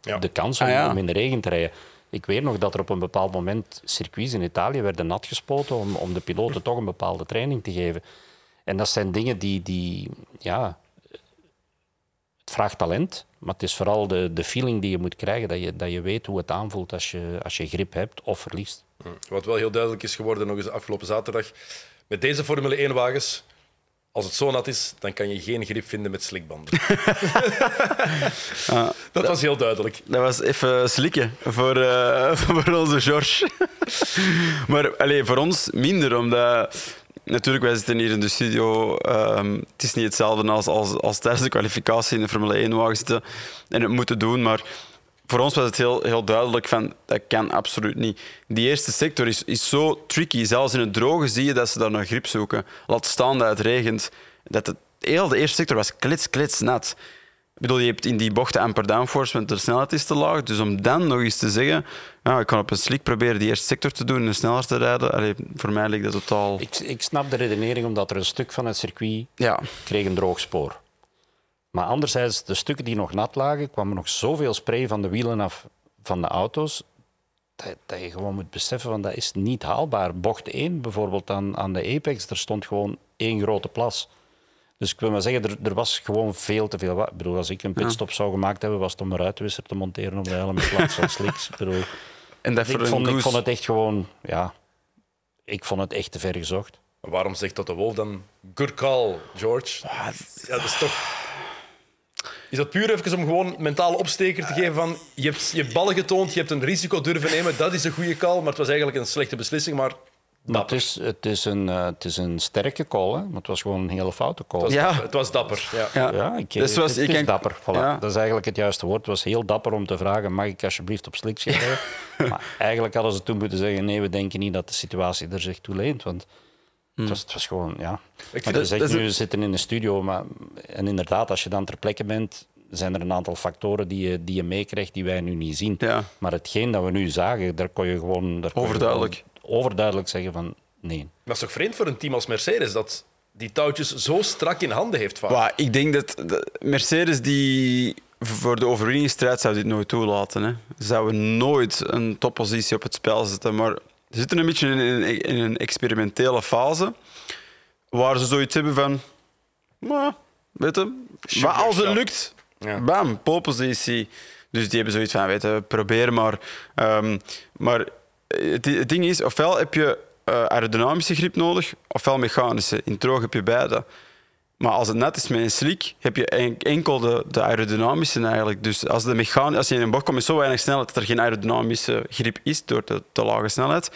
Speaker 1: Ja.
Speaker 3: de kans om,
Speaker 2: Ah, ja.
Speaker 3: om in de regen te rijden. Ik weet nog dat er op een bepaald moment circuits in Italië werden nat gespoten om, om de piloten toch een bepaalde training te geven. En dat zijn dingen die, die ja, het vraagt talent, maar het is vooral de, de feeling die je moet krijgen, dat je, dat je weet hoe het aanvoelt als je, als je grip hebt of verliest.
Speaker 1: Wat wel heel duidelijk is geworden nog eens afgelopen zaterdag. Met deze Formule 1-wagens, als het zo nat is, dan kan je geen grip vinden met slikbanden. dat was heel duidelijk.
Speaker 2: Dat was even slikken voor, eh, voor onze George. maar allee, voor ons minder, omdat... Natuurlijk, wij zitten hier in de studio. ehm, het is niet hetzelfde als, als, als tijdens de kwalificatie in de Formule 1-wagen zitten en het moeten doen. Maar voor ons was het heel, heel duidelijk van, dat kan absoluut niet. Die eerste sector is, is zo tricky. Zelfs in het droge zie je dat ze daar naar grip zoeken. Laat staan dat het regent. Dat het, heel de eerste sector was klits, klits nat. Bedoel, je hebt in die bochten amper downforce, want de snelheid is te laag. Dus om dan nog eens te zeggen, ja, ik kan op een slick proberen die eerste sector te doen en sneller te rijden, allee, voor mij lijkt dat totaal...
Speaker 3: Ik, ik snap de redenering omdat er een stuk van het circuit
Speaker 2: Ja,
Speaker 3: kreeg een droog spoor. Maar anderzijds, de stukken die nog nat lagen, kwam er nog zoveel spray van de wielen af van de auto's. Dat, dat je gewoon moet beseffen, van dat is niet haalbaar. Bocht 1 bijvoorbeeld aan, aan de Apex, er stond gewoon één grote plas. Dus ik wil maar zeggen, er, er was gewoon veel te veel. Ik bedoel, als ik een pitstop zou gemaakt hebben, was het om een ruitwisser te monteren op de helm in plaats van slicks. Ik bedoel,
Speaker 2: en dat voor
Speaker 3: ik
Speaker 2: een
Speaker 3: vond, ik vond het echt gewoon, ja, ik vond het echt te ver gezocht.
Speaker 1: Waarom zegt dat de Wolf dan good call, George? Ja, dat is toch... Is dat puur even om gewoon mentale opsteker te geven van je hebt, je hebt ballen getoond, je hebt een risico durven nemen, dat is een goede call, maar het was eigenlijk een slechte beslissing, maar
Speaker 3: Maar het, is, het, is een, eh, het is een sterke call, hè? maar het was gewoon een hele foute call.
Speaker 1: het was,
Speaker 2: Ja.
Speaker 1: dapper. Het was dapper. Ja.
Speaker 2: Ja.
Speaker 3: Ja, ik,
Speaker 2: Dus
Speaker 3: het,
Speaker 2: je
Speaker 3: het is dapper. Voilà.
Speaker 2: Ja.
Speaker 3: Dat is eigenlijk het juiste woord. Het was heel dapper om te vragen, mag ik alsjeblieft op slicks gaan rijden? maar eigenlijk hadden ze toen moeten zeggen, nee, we denken niet dat de situatie er zich toe leent. Want het, was, het was gewoon, ja.
Speaker 1: vind
Speaker 3: Maar
Speaker 1: dat-
Speaker 3: zegt
Speaker 2: dat
Speaker 3: nu, we zitten in de studio, maar, en inderdaad, als je dan ter plekke bent, zijn er een aantal factoren die je, die je meekrijgt die wij nu niet zien.
Speaker 2: Ja.
Speaker 3: Maar hetgeen dat we nu zagen, daar kon je gewoon... Daar kon je
Speaker 2: Overduidelijk.
Speaker 3: Overduidelijk zeggen van, nee.
Speaker 1: Maar het is toch vreemd voor een team als Mercedes dat die touwtjes zo strak in handen heeft vaak.
Speaker 2: Ik denk dat de Mercedes die voor de overwinningsstrijd zou dit nooit toelaten. Hè. Ze zouden nooit een toppositie op het spel zetten. Maar ze zitten een beetje in een, in een experimentele fase waar ze zoiets hebben van... Maar, weet je, maar als het lukt,
Speaker 1: Ja.
Speaker 2: bam, polepositie. Dus die hebben zoiets van, weet je, probeer maar. Ehm, maar het, ding is, ofwel heb je eh, aerodynamische grip nodig, ofwel mechanische. In droog heb je beide. Maar als het net is met een slick, heb je en- enkel de, aerodynamische eigenlijk. Dus als, de mechan als je in een bocht komt met zo weinig snelheid dat er geen aerodynamische grip is door de te lage snelheid.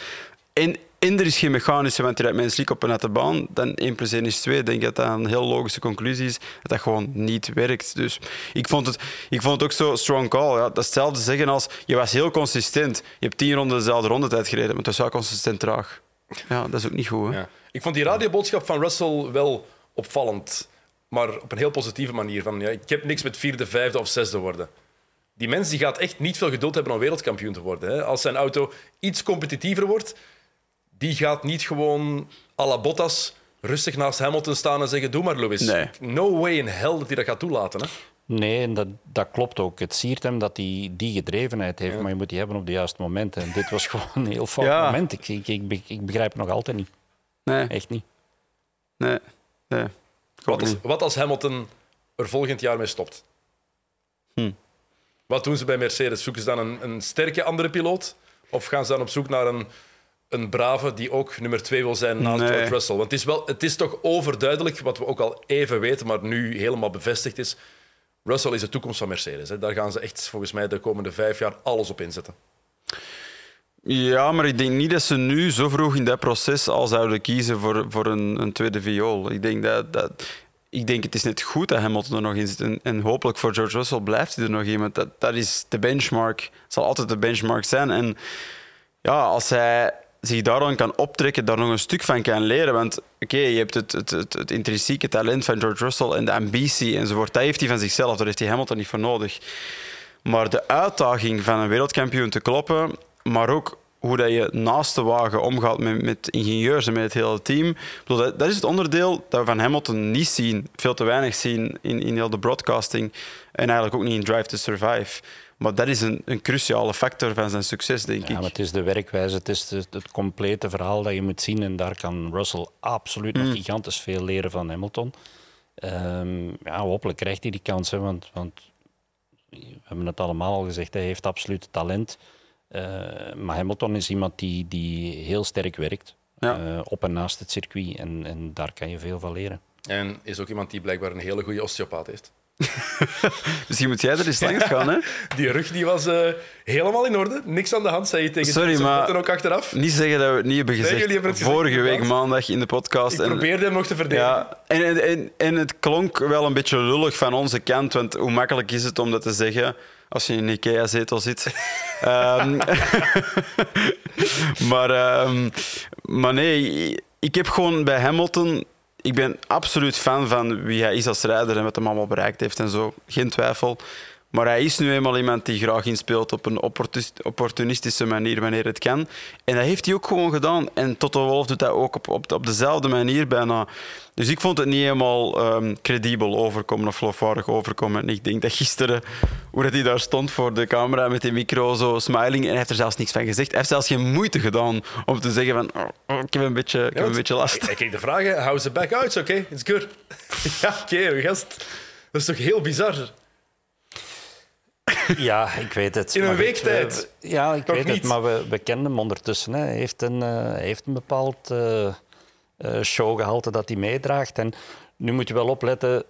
Speaker 2: En er is geen mechanische, want je rijdt slick op een nette baan, dan 1 plus 1 is 2. Ik denk dat dat een heel logische conclusie is, dat dat gewoon niet werkt. Dus ik vond het, ik vond het ook zo strong call. Ja, dat is hetzelfde zeggen als, je was heel consistent. Je hebt tien ronden dezelfde rondetijd gereden, maar het was wel consistent traag. Ja, dat is ook niet goed. Hè?
Speaker 1: Ik vond die radioboodschap van Russell wel opvallend, maar op een heel positieve manier. Van, ja, ik heb niks met vierde, vijfde of zesde worden. Die mens die gaat echt niet veel geduld hebben om wereldkampioen te worden. Hè. Als zijn auto iets competitiever wordt, die gaat niet gewoon à la Bottas rustig naast Hamilton staan en zeggen: Doe maar, Lewis.
Speaker 2: Nee.
Speaker 1: No way in hell dat hij dat gaat toelaten. Hè.
Speaker 3: Nee, en dat, dat klopt ook. Het siert hem dat hij die gedrevenheid heeft, maar je moet die hebben op de juiste momenten. En dit was gewoon een heel fout
Speaker 2: Ja.
Speaker 3: moment. Ik, ik, ik, ik begrijp het nog altijd niet.
Speaker 2: Nee,
Speaker 3: Echt niet.
Speaker 2: nee, nee.
Speaker 1: Wat als, wat als Hamilton er volgend jaar mee stopt?
Speaker 2: Hm.
Speaker 1: Wat doen ze bij Mercedes? Zoeken ze dan een, een sterke andere piloot? Of gaan ze dan op zoek naar een, een brave die ook nummer twee wil zijn
Speaker 2: Nee.
Speaker 1: George Russell? Want het is, wel, het is toch overduidelijk, wat we ook al even weten, maar nu helemaal bevestigd is. Russell is de toekomst van Mercedes. Hè. Daar gaan ze echt volgens mij de komende vijf jaar alles op inzetten.
Speaker 2: Ja, maar ik denk niet dat ze nu zo vroeg in dat proces al zouden kiezen voor, voor een, een tweede viool. Ik denk dat, dat ik denk het is net goed dat Hamilton er nog in zit. En, en hopelijk voor George Russell blijft hij er nog in. Want dat, dat is de benchmark. zal altijd de benchmark zijn. En ja, als hij zich daar dan kan optrekken, daar nog een stuk van kan leren. Want oké, je hebt het, het, het, het, intrinsieke talent van George Russell en de ambitie enzovoort. Dat heeft hij van zichzelf, daar heeft hij Hamilton niet voor nodig. Maar de uitdaging van een wereldkampioen te kloppen, maar ook hoe dat je naast de wagen omgaat met, met ingenieurs en met het hele team. Dat, dat is het onderdeel dat we van Hamilton niet zien, veel te weinig zien in, in heel de broadcasting en eigenlijk ook niet in Drive to Survive. Maar dat is een, een cruciale factor van zijn succes, denk
Speaker 3: ja,
Speaker 2: ik.
Speaker 3: Maar het is de werkwijze, het is het, het, complete verhaal dat je moet zien. En daar kan Russell absoluut nog mm. gigantisch veel leren van Hamilton. Um, ja, hopelijk krijgt hij die kans, hè, want, want we hebben het allemaal al gezegd, hij heeft absoluut talent. Uh, maar Hamilton is iemand die, die heel sterk werkt ja. uh, op en naast het circuit. En, en daar kan je veel van leren.
Speaker 1: En is ook iemand die blijkbaar een hele goede osteopaat heeft.
Speaker 2: Misschien moet jij er eens langs gaan, hè?
Speaker 1: Die rug die was uh, helemaal in orde. Niks aan de hand, zei je tegen
Speaker 2: Sorry, maar
Speaker 1: ook achteraf.
Speaker 2: niet zeggen dat we het niet hebben gezegd. Nee, hebben het Vorige week maandag in de podcast.
Speaker 1: Ik probeerde hem nog te verdedigen. Ja,
Speaker 2: en, en, en het klonk wel een beetje lullig van onze kant, want hoe makkelijk is het om dat te zeggen als je in een IKEA-zetel zit. um, maar, um, maar nee, ik heb gewoon bij Hamilton ik ben absoluut fan van wie hij is als rijder en wat hem allemaal bereikt heeft en zo. Geen twijfel. Maar hij is nu eenmaal iemand die graag inspeelt op een opportunistische manier wanneer het kan. En dat heeft hij ook gewoon gedaan. En Toto Wolff doet dat ook op, op, op dezelfde manier bijna. Dus ik vond het niet helemaal um, credibel overkomen of geloofwaardig overkomen. En ik denk dat gisteren, hoe dat hij daar stond voor de camera met die micro, zo smiling, en hij heeft er zelfs niks van gezegd. Hij heeft zelfs geen moeite gedaan om te zeggen van, oh, oh ik heb een beetje, ik heb een beetje last. Ik,
Speaker 1: ik kreeg de vragen, how's the back out? Oké, okay, it's good. ja, oké, okay, gast. Dat is toch heel bizar?
Speaker 3: Ja, ik weet het.
Speaker 1: In een week tijd?
Speaker 3: Ja, ik weet het, maar we, we kennen hem ondertussen. Hè. Hij heeft een, uh, heeft een bepaald uh, showgehalte dat hij meedraagt. En nu moet je wel opletten,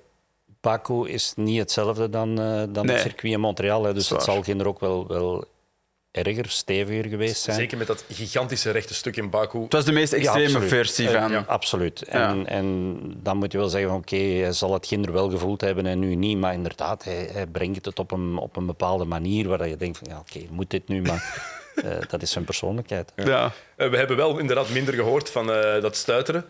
Speaker 3: Baku is niet hetzelfde dan, dan nee. het circuit in Montreal. Hè. Dus het zal geen ook wel, wel erger, steviger geweest zijn.
Speaker 1: Zeker met dat gigantische rechte stuk in Baku.
Speaker 2: Het was de meest extreme versie van.
Speaker 3: ja. Absoluut. En, en dan moet je wel zeggen van oké, hij zal het kinder wel gevoeld hebben en nu niet. Maar inderdaad, hij, hij brengt het op een, op een bepaalde manier waar je denkt van ja, oké, moet dit nu maar... uh, dat is zijn persoonlijkheid.
Speaker 2: Ja.
Speaker 1: Uh, we hebben wel inderdaad minder gehoord van uh, dat stuiteren.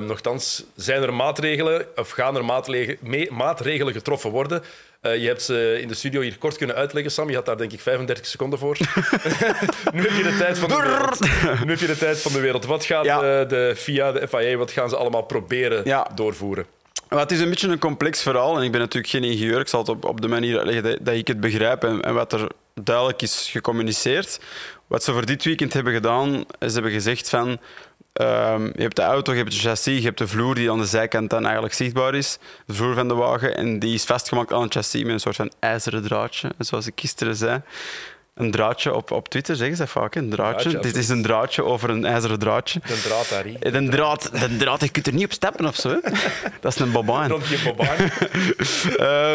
Speaker 1: Nochtans, zijn er maatregelen of gaan er maatregelen, maatregelen getroffen worden uh, je hebt ze in de studio hier kort kunnen uitleggen, Sam. Je had daar denk ik 35 seconden voor. nu heb je de tijd van de wereld. Nu heb je de tijd van de wereld. Wat gaat ja. de, de FIA, de FIA, wat gaan ze allemaal proberen ja. doorvoeren?
Speaker 2: Maar het is een beetje een complex verhaal en ik ben natuurlijk geen ingenieur. Ik zal het op, op de manier uitleggen dat, dat ik het begrijp en, en, wat er duidelijk is gecommuniceerd. Wat ze voor dit weekend hebben gedaan, is ze hebben gezegd van Um, je hebt de auto, je hebt het chassis, je hebt de vloer die aan de zijkant dan eigenlijk zichtbaar is. De vloer van de wagen. En die is vastgemaakt aan het chassis met een soort van ijzeren draadje. Zoals ik gisteren zei. Een draadje op, op Twitter zeggen ze vaak, een draadje. Dit is een draadje over een ijzeren draadje.
Speaker 1: Een draad, Harry.
Speaker 2: De draad, de draad, je kunt er niet op stappen of zo. Dat is een bobaan.
Speaker 1: Rondje bobaan.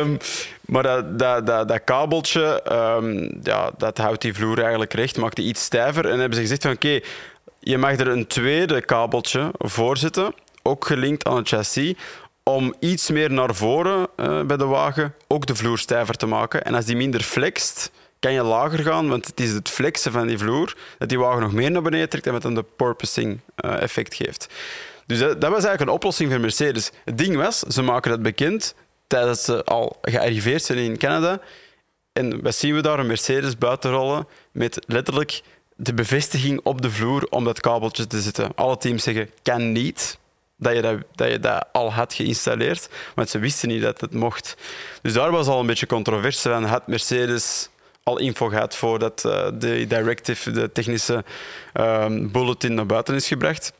Speaker 2: um, maar dat, dat, dat, dat kabeltje, um, ja, dat houdt die vloer eigenlijk recht, maakt die iets stijver. En hebben ze gezegd van oké, okay, je mag er een tweede kabeltje voor zetten, ook gelinkt aan het chassis, om iets meer naar voren uh, bij de wagen ook de vloer stijver te maken. En als die minder flext, kan je lager gaan, want het is het flexen van die vloer dat die wagen nog meer naar beneden trekt en met een de porpoising uh, effect geeft. Dus dat, dat, was eigenlijk een oplossing voor Mercedes. Het ding was, ze maken dat bekend tijdens ze al gearriveerd zijn in Canada. En wat zien we daar? Een Mercedes buiten rollen met letterlijk de bevestiging op de vloer om dat kabeltje te zetten. Alle teams zeggen, kan niet. Dat je dat, dat je dat al had geïnstalleerd, want ze wisten niet dat het mocht. Dus daar was al een beetje controverse van. Had Mercedes al info gehad voordat uh, de directive, de technische um, bulletin naar buiten is gebracht?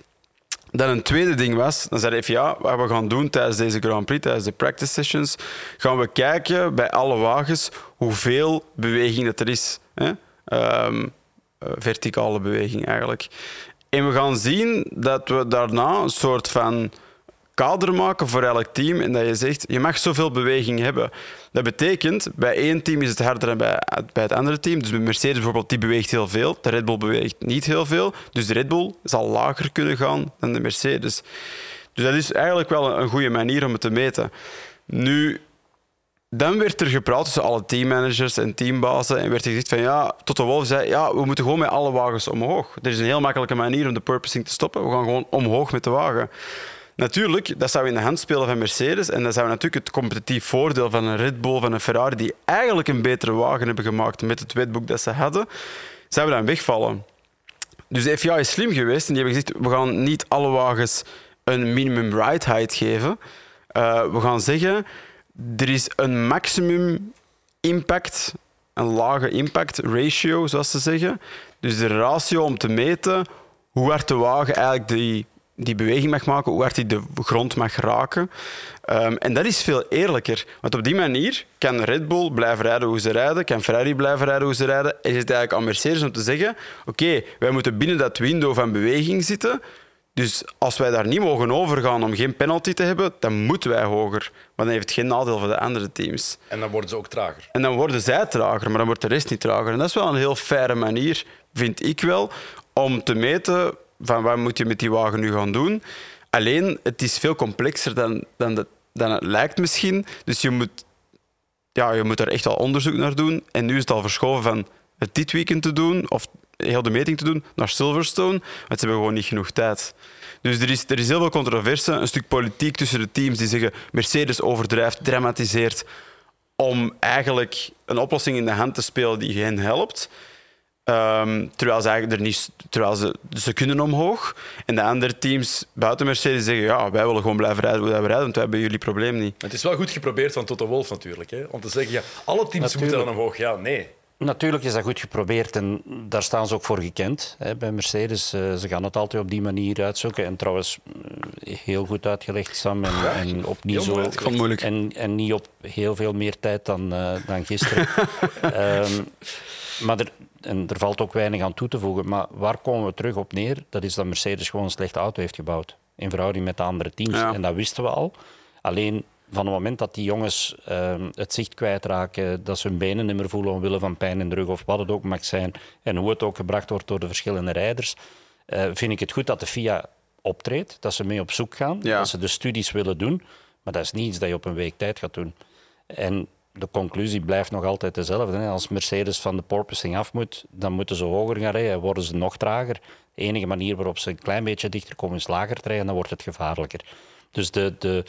Speaker 2: Dan een tweede ding was, dan zei even ja, wat we gaan doen tijdens deze Grand Prix, tijdens de practice sessions, gaan we kijken bij alle wagens hoeveel beweging dat er is. Hè? Um, eh, verticale beweging eigenlijk. En we gaan zien dat we daarna een soort van kader maken voor elk team en dat je zegt, je mag zoveel beweging hebben. Dat betekent, bij één team is het harder dan bij, bij het andere team. Dus bij Mercedes bijvoorbeeld, die beweegt heel veel. De Red Bull beweegt niet heel veel. Dus de Red Bull zal lager kunnen gaan dan de Mercedes. Dus dat is eigenlijk wel een goede manier om het te meten. Nu, dan werd er gepraat tussen alle teammanagers en teambazen en werd er gezegd van ja, tot de Wolf zei ja, we moeten gewoon met alle wagens omhoog. Er is een heel makkelijke manier om de purposing te stoppen. We gaan gewoon omhoog met de wagen. Natuurlijk, dat zou in de hand spelen van Mercedes en dat zou natuurlijk het competitief voordeel van een Red Bull, van een Ferrari, die eigenlijk een betere wagen hebben gemaakt met het wetboek dat ze hadden, zou dan wegvallen. Dus de FIA is slim geweest en die hebben gezegd, we gaan niet alle wagens een minimum ride height geven. Uh, we gaan zeggen, er is een maximum impact, een lage impact ratio, zoals ze zeggen. Dus de ratio om te meten hoe hard de wagen eigenlijk die, die beweging mag maken, hoe hard hij de grond mag raken. Um, en dat is veel eerlijker. Want op die manier kan Red Bull blijven rijden hoe ze rijden, kan Ferrari blijven rijden hoe ze rijden. En is het eigenlijk aan Mercedes om te zeggen, oké, wij moeten binnen dat window van beweging zitten, dus als wij daar niet mogen overgaan om geen penalty te hebben, dan moeten wij hoger. Maar dan heeft het geen nadeel voor de andere teams.
Speaker 1: En dan worden ze ook trager.
Speaker 2: En dan worden zij trager, maar dan wordt de rest niet trager. En dat is wel een heel faire manier, vind ik wel, om te meten van wat moet je met die wagen nu gaan doen. Alleen, het is veel complexer dan, dan, dan het lijkt misschien. Dus je moet, ja, je moet er echt al onderzoek naar doen. En nu is het al verschoven van het dit weekend te doen, of heel de meting te doen naar Silverstone, want ze hebben gewoon niet genoeg tijd. Dus er is, er is heel veel controverse, een stuk politiek tussen de teams die zeggen Mercedes overdrijft, dramatiseert, om eigenlijk een oplossing in de hand te spelen die hen helpt. Um, terwijl ze eigenlijk er niet, terwijl ze, ze kunnen omhoog. En de andere teams buiten Mercedes zeggen: ja, wij willen gewoon blijven rijden hoe we rijden, want we hebben jullie probleem niet.
Speaker 1: Het is wel goed geprobeerd van Toto Wolf natuurlijk, hè? om te zeggen: ja, alle teams natuurlijk. moeten dan omhoog. Ja, nee.
Speaker 3: Natuurlijk is dat goed geprobeerd en daar staan ze ook voor gekend hè, bij Mercedes. Uh, ze gaan het altijd op die manier uitzoeken. En trouwens, uh, heel goed uitgelegd, Sam. En, ja, en op niet zo,
Speaker 2: moeilijk.
Speaker 3: En, en niet op heel veel meer tijd dan, uh, dan gisteren. um, maar er, en er valt ook weinig aan toe te voegen. Maar waar komen we terug op neer? Dat is dat Mercedes gewoon een slechte auto heeft gebouwd. In verhouding met de andere teams. Ja. En dat wisten we al. Alleen van het moment dat die jongens uh, het zicht kwijtraken, dat ze hun benen niet meer voelen omwille van pijn in de rug of wat het ook mag zijn, en hoe het ook gebracht wordt door de verschillende rijders, uh, vind ik het goed dat de FIA optreedt, dat ze mee op zoek gaan, ja. dat ze de studies willen doen, maar dat is niet iets dat je op een week tijd gaat doen. En de conclusie blijft nog altijd dezelfde. Hè. Als Mercedes van de porpoising af moet, dan moeten ze hoger gaan rijden, worden ze nog trager. De enige manier waarop ze een klein beetje dichter komen is lager te rijden, dan wordt het gevaarlijker. Dus de, de,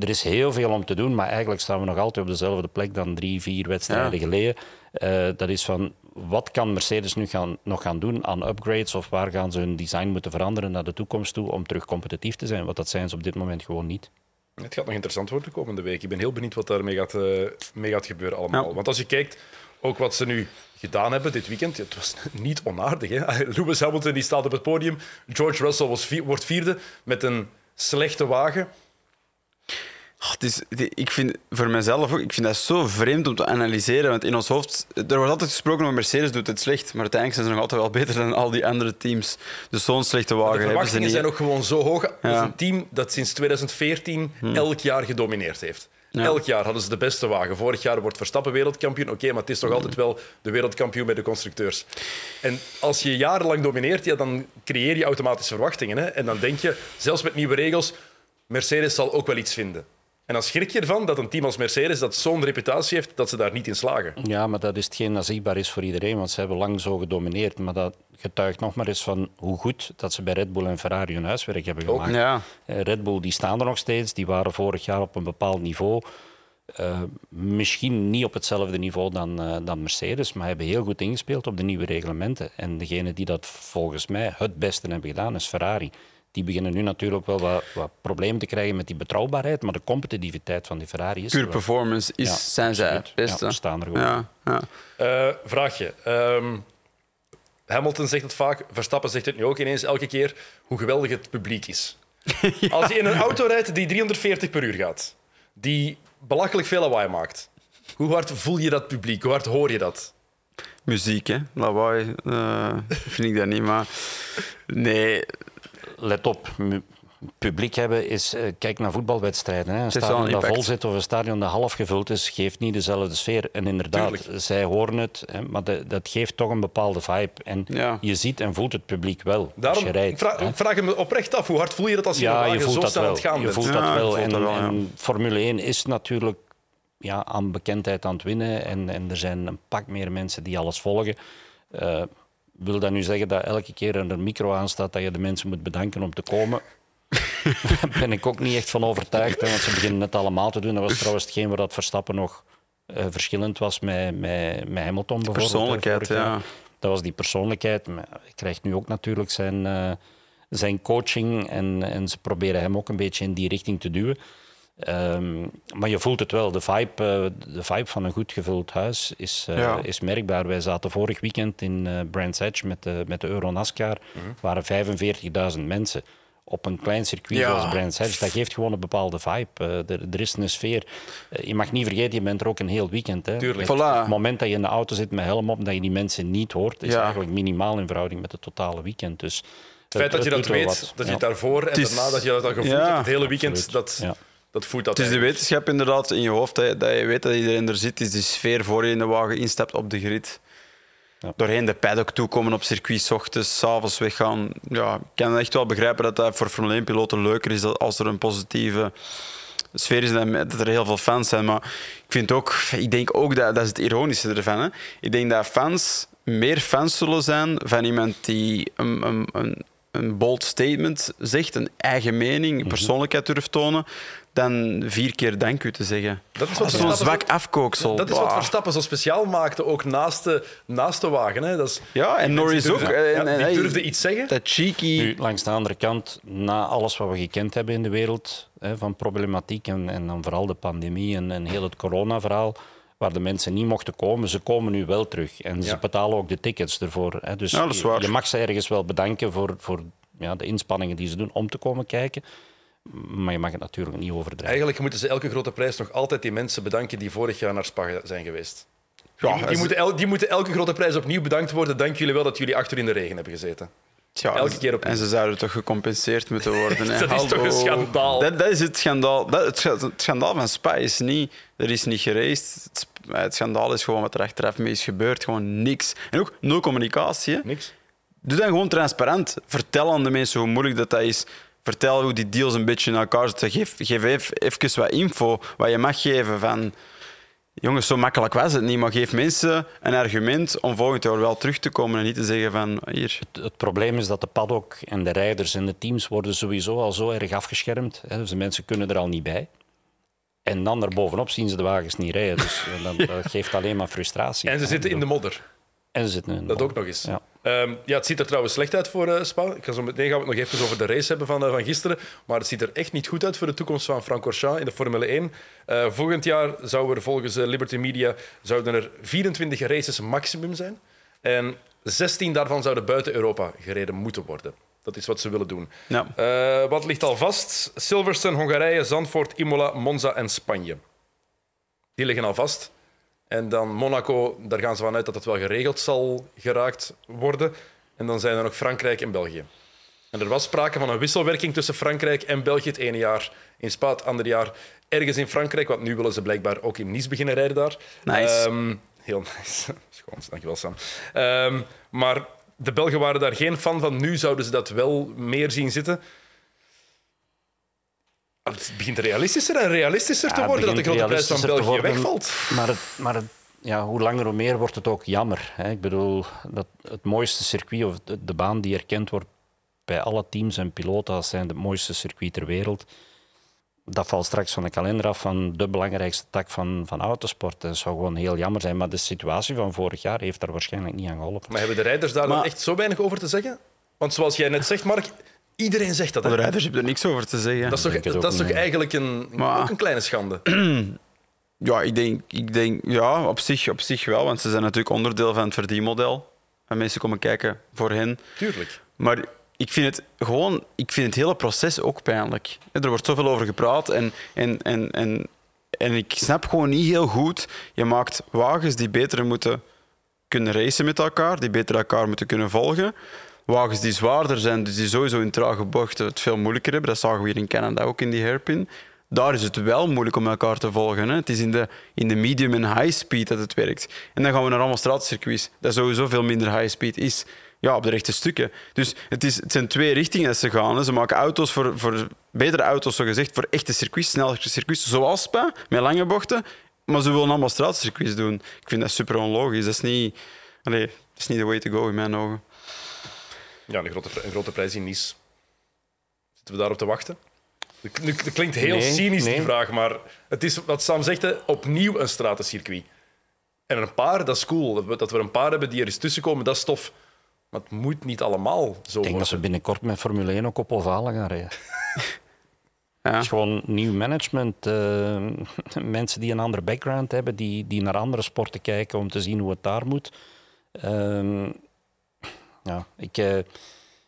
Speaker 3: er is heel veel om te doen, maar eigenlijk staan we nog altijd op dezelfde plek dan drie, vier wedstrijden geleden. Uh, dat is van, wat kan Mercedes nu gaan, nog gaan doen aan upgrades of waar gaan ze hun design moeten veranderen naar de toekomst toe om terug competitief te zijn? Want dat zijn ze op dit moment gewoon niet.
Speaker 1: Het gaat nog interessant worden de komende week. Ik ben heel benieuwd wat daarmee gaat, uh, mee gaat gebeuren allemaal. Ja. Want als je kijkt, ook wat ze nu gedaan hebben dit weekend, het was niet onaardig. Hè? Lewis Hamilton die staat op het podium, George Russell was vier, wordt vierde met een slechte wagen.
Speaker 2: Oh, ik vind voor mezelf ook, ik vind dat zo vreemd om te analyseren. Want in ons hoofd, er wordt altijd gesproken over Mercedes doet het slecht, maar uiteindelijk zijn ze nog altijd wel beter dan al die andere teams. Dus zo'n slechte wagen
Speaker 1: de verwachtingen zijn ook gewoon zo hoog. Ja. Het is een team dat sinds 2014 hm. elk jaar gedomineerd heeft. Ja. Elk jaar hadden ze de beste wagen. Vorig jaar wordt Verstappen wereldkampioen. Oké, okay, maar het is toch altijd wel de wereldkampioen bij de constructeurs. En als je jarenlang domineert, ja, dan creëer je automatisch verwachtingen. Hè? En dan denk je, zelfs met nieuwe regels, Mercedes zal ook wel iets vinden. En dan schrik je ervan dat een team als Mercedes dat zo'n reputatie heeft dat ze daar niet in slagen.
Speaker 3: Ja, maar dat is hetgeen dat zichtbaar is voor iedereen, want ze hebben lang zo gedomineerd. Maar dat getuigt nog maar eens van hoe goed dat ze bij Red Bull en Ferrari hun huiswerk hebben gemaakt. Ook,
Speaker 2: ja.
Speaker 3: Eh, Red Bull die staan er nog steeds, die waren vorig jaar op een bepaald niveau. Uh, misschien niet op hetzelfde niveau dan, uh, dan Mercedes, maar hebben heel goed ingespeeld op de nieuwe reglementen. En degene die dat volgens mij het beste hebben gedaan is Ferrari die beginnen nu natuurlijk wel wat, wat, problemen te krijgen met die betrouwbaarheid, maar de competitiviteit van die Ferrari is
Speaker 2: Pure performance is, ja, zijn zij het beste.
Speaker 3: Ja, staan er gewoon.
Speaker 2: Ja, ja.
Speaker 1: Uh, vraagje. Um, Hamilton zegt het vaak, Verstappen zegt het nu ook ineens elke keer, hoe geweldig het publiek is. ja. Als je in een auto rijdt die 340 per uur gaat, die belachelijk veel lawaai maakt, hoe hard voel je dat publiek? Hoe hard hoor je dat?
Speaker 2: Muziek, hè? Lawaai uh, vind ik dat niet, maar nee,
Speaker 3: let op, publiek hebben is, uh, kijk naar voetbalwedstrijden. Hè. Een stadion
Speaker 2: een
Speaker 3: dat vol zit of een stadion dat half gevuld is, geeft niet dezelfde sfeer. En inderdaad,
Speaker 1: Tuurlijk.
Speaker 3: zij horen het, hè, maar de- dat geeft toch een bepaalde vibe. En
Speaker 2: Ja.
Speaker 3: je ziet en voelt het publiek wel
Speaker 1: Daarom
Speaker 3: als je rijdt.
Speaker 1: ik vraag,
Speaker 3: hè.
Speaker 1: vraag hem oprecht af, hoe hard voel je dat als je
Speaker 3: Ja, je voelt
Speaker 1: zo
Speaker 3: dat
Speaker 1: snel aan
Speaker 3: wel.
Speaker 1: het gaan
Speaker 3: Je voelt
Speaker 2: Ja,
Speaker 3: dat
Speaker 2: je
Speaker 3: wel.
Speaker 2: voelt
Speaker 3: En,
Speaker 2: dat wel, ja.
Speaker 3: en Formule 1 is natuurlijk ja, aan bekendheid aan het winnen. En, en er zijn een pak meer mensen die alles volgen. Eh, wil dat nu zeggen dat elke keer er een micro aan staat dat je de mensen moet bedanken om te komen? Daar ben ik ook niet echt van overtuigd. Hè, want ze beginnen het allemaal te doen. Dat was trouwens hetgeen waar dat Verstappen nog eh, verschillend was met, met, met Hamilton bijvoorbeeld.
Speaker 2: Persoonlijkheid, ja.
Speaker 3: Dat was die persoonlijkheid. Maar hij krijgt nu ook natuurlijk zijn, eh, zijn coaching en, en ze proberen hem ook een beetje in die richting te duwen. Ehm, maar je voelt het wel. De vibe, eh, de vibe van een goed gevuld huis is, eh,
Speaker 2: Ja.
Speaker 3: is merkbaar. Wij zaten vorig weekend in eh Brands Edge met de, met de Euro NASCAR. waren 45.000 mensen. Op een klein circuit
Speaker 2: Ja.
Speaker 3: zoals Brands Edge, dat geeft gewoon een bepaalde vibe. Er, er is een sfeer. Je mag niet vergeten, je bent er ook een heel weekend. Hè.
Speaker 1: Tuurlijk.
Speaker 3: Het,
Speaker 2: Voilà.
Speaker 3: het moment dat je in de auto zit met helm op, dat je die mensen niet hoort, is
Speaker 2: Ja.
Speaker 3: eigenlijk minimaal in verhouding met het totale weekend. Dus
Speaker 1: Het feit dat je dat weet, dat je het daarvoor en daarna dat je dat al gevoeld
Speaker 2: Ja.
Speaker 1: hebt, het hele weekend,
Speaker 3: Absoluut.
Speaker 1: dat,
Speaker 3: Ja.
Speaker 1: Dat voelt dat
Speaker 2: Het is de wetenschap inderdaad in je hoofd, dat je, dat je weet dat iedereen er zit. Is die sfeer voor je in de wagen instapt op de grid.
Speaker 3: Ja.
Speaker 2: Doorheen de paddock toekomen op circuit, 's ochtends, 's avonds weggaan. Ja, ik kan echt wel begrijpen dat dat voor Formule 1-piloten leuker is als er een positieve sfeer is en dat er heel veel fans zijn. Maar ik vind ook, ik denk ook dat, dat is het ironische ervan. Hè. Ik denk dat fans meer fans zullen zijn van iemand die een, een, een, een bold statement zegt, een eigen mening, persoonlijkheid durft tonen, dan vier keer dank u te zeggen.
Speaker 1: Dat is wat
Speaker 2: Zo'n
Speaker 1: Verstappen
Speaker 2: zwak
Speaker 1: zo-
Speaker 2: afkooksel.
Speaker 1: Dat is wat. Verstappen zo speciaal maakte, ook naast de, naast de wagen. Hè. Dat is,
Speaker 2: Ja, en Norris ook. En,
Speaker 1: ja, die durfde iets zeggen.
Speaker 2: Dat cheeky.
Speaker 3: Nu, langs de andere kant, na alles wat we gekend hebben in de wereld hè, van problematiek en, en dan vooral de pandemie en, en heel het coronaverhaal, waar de mensen niet mochten komen, ze komen nu wel terug. En ze betalen ook de tickets ervoor. Hè. Dus
Speaker 2: Ja, dat is
Speaker 3: je, je mag ze ergens wel bedanken voor, voor ja, de inspanningen die ze doen om te komen kijken. Maar je mag het natuurlijk niet overdrijven.
Speaker 1: Eigenlijk moeten ze elke grote prijs nog altijd die mensen bedanken die vorig jaar naar Spa zijn geweest.
Speaker 2: Ja,
Speaker 1: die, moeten el- die moeten elke grote prijs opnieuw bedankt worden. Dank jullie wel dat jullie achter in de regen hebben gezeten.
Speaker 2: Tja,
Speaker 1: elke keer opnieuw.
Speaker 2: En ze zouden toch gecompenseerd moeten worden.
Speaker 1: Dat is toch een
Speaker 2: Hallo.
Speaker 1: schandaal?
Speaker 2: Dat, dat is het schandaal. Dat, het, scha- het schandaal van Spa is niet... Er is niet. Het, sp- het schandaal is gewoon wat er achteraf mee is gebeurd. Gewoon niks. En ook nul communicatie. hè.
Speaker 1: Niks.
Speaker 2: Doe dan gewoon transparant. Vertel aan de mensen hoe moeilijk dat, dat is. Vertel hoe die deals een beetje in elkaar zitten. Geef, geef even, even wat info, wat je mag geven van... Jongens, zo makkelijk was het niet, maar geef mensen een argument om volgend jaar wel terug te komen en niet te zeggen van... Hier,
Speaker 3: Het, het probleem is dat de paddock en de rijders en de teams worden sowieso al zo erg afgeschermd. Hè, dus de mensen kunnen er al niet bij. En dan daarbovenop zien ze de wagens niet rijden. Dus dat, dat geeft alleen maar frustratie.
Speaker 1: En ze zitten in de modder.
Speaker 3: En ze zitten in de
Speaker 1: Dat ook nog eens.
Speaker 3: Ja.
Speaker 1: Ehm, ja, het ziet er trouwens slecht uit voor eh, Spa. Ik ga zo meteen gaan we het nog even over de race hebben van, eh, van gisteren. Maar het ziet er echt niet goed uit voor de toekomst van Francorchamps in de Formule 1. Eh, volgend jaar zouden er volgens Liberty Media zouden er 24 races maximum zijn. En 16 daarvan zouden buiten Europa gereden moeten worden. Dat is wat ze willen doen.
Speaker 2: ja.
Speaker 1: Wat ligt al vast? Silverstone, Hongarije, Zandvoort, Imola, Monza en Spanje. Die liggen al vast. En dan Monaco, daar gaan ze vanuit dat het wel geregeld zal geraakt worden. En dan zijn er nog Frankrijk en België. En er was sprake van een wisselwerking tussen Frankrijk en België het ene jaar in Spa, het andere jaar ergens in Frankrijk. Want nu willen ze blijkbaar ook in Nice beginnen rijden daar.
Speaker 2: Nice.
Speaker 1: Ehm, heel nice. Schoon, dankjewel Sam. Ehm, maar de Belgen waren daar geen fan van. Nu zouden ze dat wel meer zien zitten. Het begint realistischer en realistischer te worden dat de grote prijs van België
Speaker 3: worden,
Speaker 1: wegvalt.
Speaker 3: Maar, het, maar het, ja, hoe langer hoe meer wordt het ook jammer. Hè. Ik bedoel, dat het mooiste circuit, of de, de baan die erkend wordt bij alle teams en piloten als zijn het mooiste circuit ter wereld, dat valt straks van de kalender af van de belangrijkste tak van, van autosport. Dat zou gewoon heel jammer zijn. Maar de situatie van vorig jaar heeft daar waarschijnlijk niet aan geholpen.
Speaker 1: Maar hebben de rijders daar dan
Speaker 2: Maar-
Speaker 1: echt zo weinig over te zeggen? Want zoals jij net zegt, Mark, iedereen zegt dat. hè?
Speaker 2: De rijders hebben er niks over te zeggen.
Speaker 1: Dat is toch, dat is toch eigenlijk een,
Speaker 2: Maar-
Speaker 1: ook een kleine schande?
Speaker 2: Ja, ik denk, ik denk ja, op zich, op zich wel, want ze zijn natuurlijk onderdeel van het verdienmodel. En mensen komen kijken voor hen.
Speaker 1: Tuurlijk.
Speaker 2: Maar ik vind het gewoon, ik vind het hele proces ook pijnlijk. Er wordt zoveel over gepraat en, en, en, en, en ik snap gewoon niet heel goed. Je maakt wagens die beter moeten kunnen racen met elkaar, die beter elkaar moeten kunnen volgen. Wagens die zwaarder zijn, dus die sowieso in trage bochten het veel moeilijker hebben. Dat zagen we hier in Canada ook in die hairpin. Daar is het wel moeilijk om elkaar te volgen. Hè. Het is in de, in de medium en high speed dat het werkt. En dan gaan we naar allemaal straatcircuits, dat sowieso veel minder high speed is. Ja, op de rechte stukken. Dus het, is, het zijn twee richtingen dat ze gaan. Ze maken auto's voor, voor betere auto's, zo gezegd, voor echte circuits, snellere circuits, zoals Spa, met lange bochten. Maar ze willen allemaal straatcircuits doen. Ik vind dat super onlogisch. Dat is niet, dat is niet the way to go in mijn ogen.
Speaker 1: Ja, een grote, een grote prijs in Nice. Zitten we daarop te wachten? Het klinkt heel
Speaker 3: Nee,
Speaker 1: cynisch, die vraag, maar het is wat Sam zegt, hè, opnieuw een stratencircuit. En een paar, dat is cool. Dat we, dat we een paar hebben die er eens tussenkomen, dat is tof. Maar het moet niet allemaal zo
Speaker 3: Ik denk dat ze binnenkort met Formule 1 ook op ovalen gaan rijden.
Speaker 2: Ja.
Speaker 3: Het is gewoon nieuw management. eh, mensen die een andere background hebben, die, die naar andere sporten kijken om te zien hoe het daar moet. Ehm, ja, ik, eh,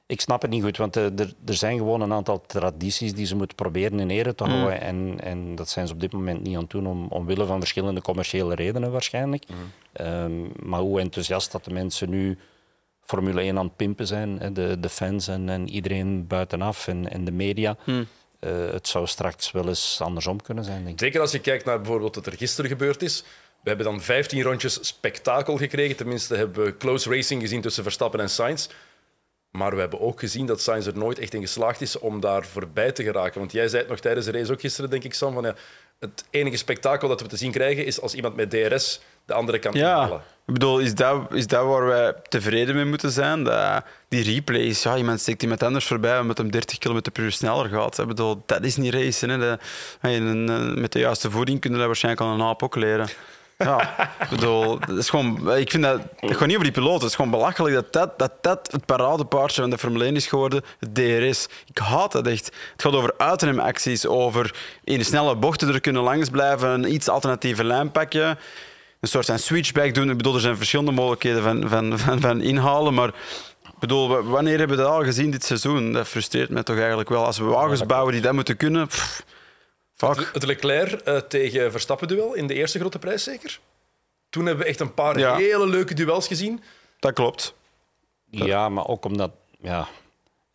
Speaker 3: ik snap het niet goed, want eh, er, er zijn gewoon een aantal tradities die ze moeten proberen in ere te houden. En, en dat zijn ze op dit moment niet aan het doen, om, omwille van verschillende commerciële redenen waarschijnlijk. Ehm, maar hoe enthousiast dat de mensen nu Formule 1 aan het pimpen zijn, hè, de, de fans en, en iedereen buitenaf en, en de media. Eh, het zou straks wel eens andersom kunnen zijn, denk ik.
Speaker 1: Zeker als je kijkt naar bijvoorbeeld wat er gisteren gebeurd is. We hebben dan 15 rondjes spektakel gekregen. Tenminste, hebben we close racing gezien tussen Verstappen en Sainz. Maar we hebben ook gezien dat Sainz er nooit echt in geslaagd is om daar voorbij te geraken. Want jij zei het nog tijdens de race ook gisteren, denk ik, Sam. Van, ja, het enige spektakel dat we te zien krijgen is als iemand met DRS de andere kan
Speaker 2: Ja, ik bedoel, is dat, is dat waar wij tevreden mee moeten zijn? Dat die replays, ja, iemand steekt iemand anders voorbij omdat hem 30 km per uur sneller gaat. Ik bedoel, dat is niet racen. Hè. Dat- met de juiste voeding kunnen we waarschijnlijk aan een aap ook leren. Ja, ik bedoel, dat is gewoon, ik vind dat, gaat niet over die piloten. Het is gewoon belachelijk dat dat, dat, dat het paradepaardje van de Formule 1 is geworden, het DRS. Ik haat dat echt. Het gaat over uitremacties, over in snelle bochten er kunnen langs blijven, een iets alternatieve lijn pakken een soort van switchback doen. Ik bedoel, er zijn verschillende mogelijkheden van, van, van, van inhalen, maar bedoel, wanneer hebben we dat al gezien dit seizoen? Dat frustreert mij toch eigenlijk wel. Als we wagens bouwen die dat moeten kunnen, fuck.
Speaker 1: Het Leclerc eh, tegen Verstappen-duel in de eerste grote prijs, zeker? Toen hebben we echt een paar
Speaker 2: Ja.
Speaker 1: hele leuke duels gezien.
Speaker 2: Dat klopt.
Speaker 3: Ja, maar ook omdat ja,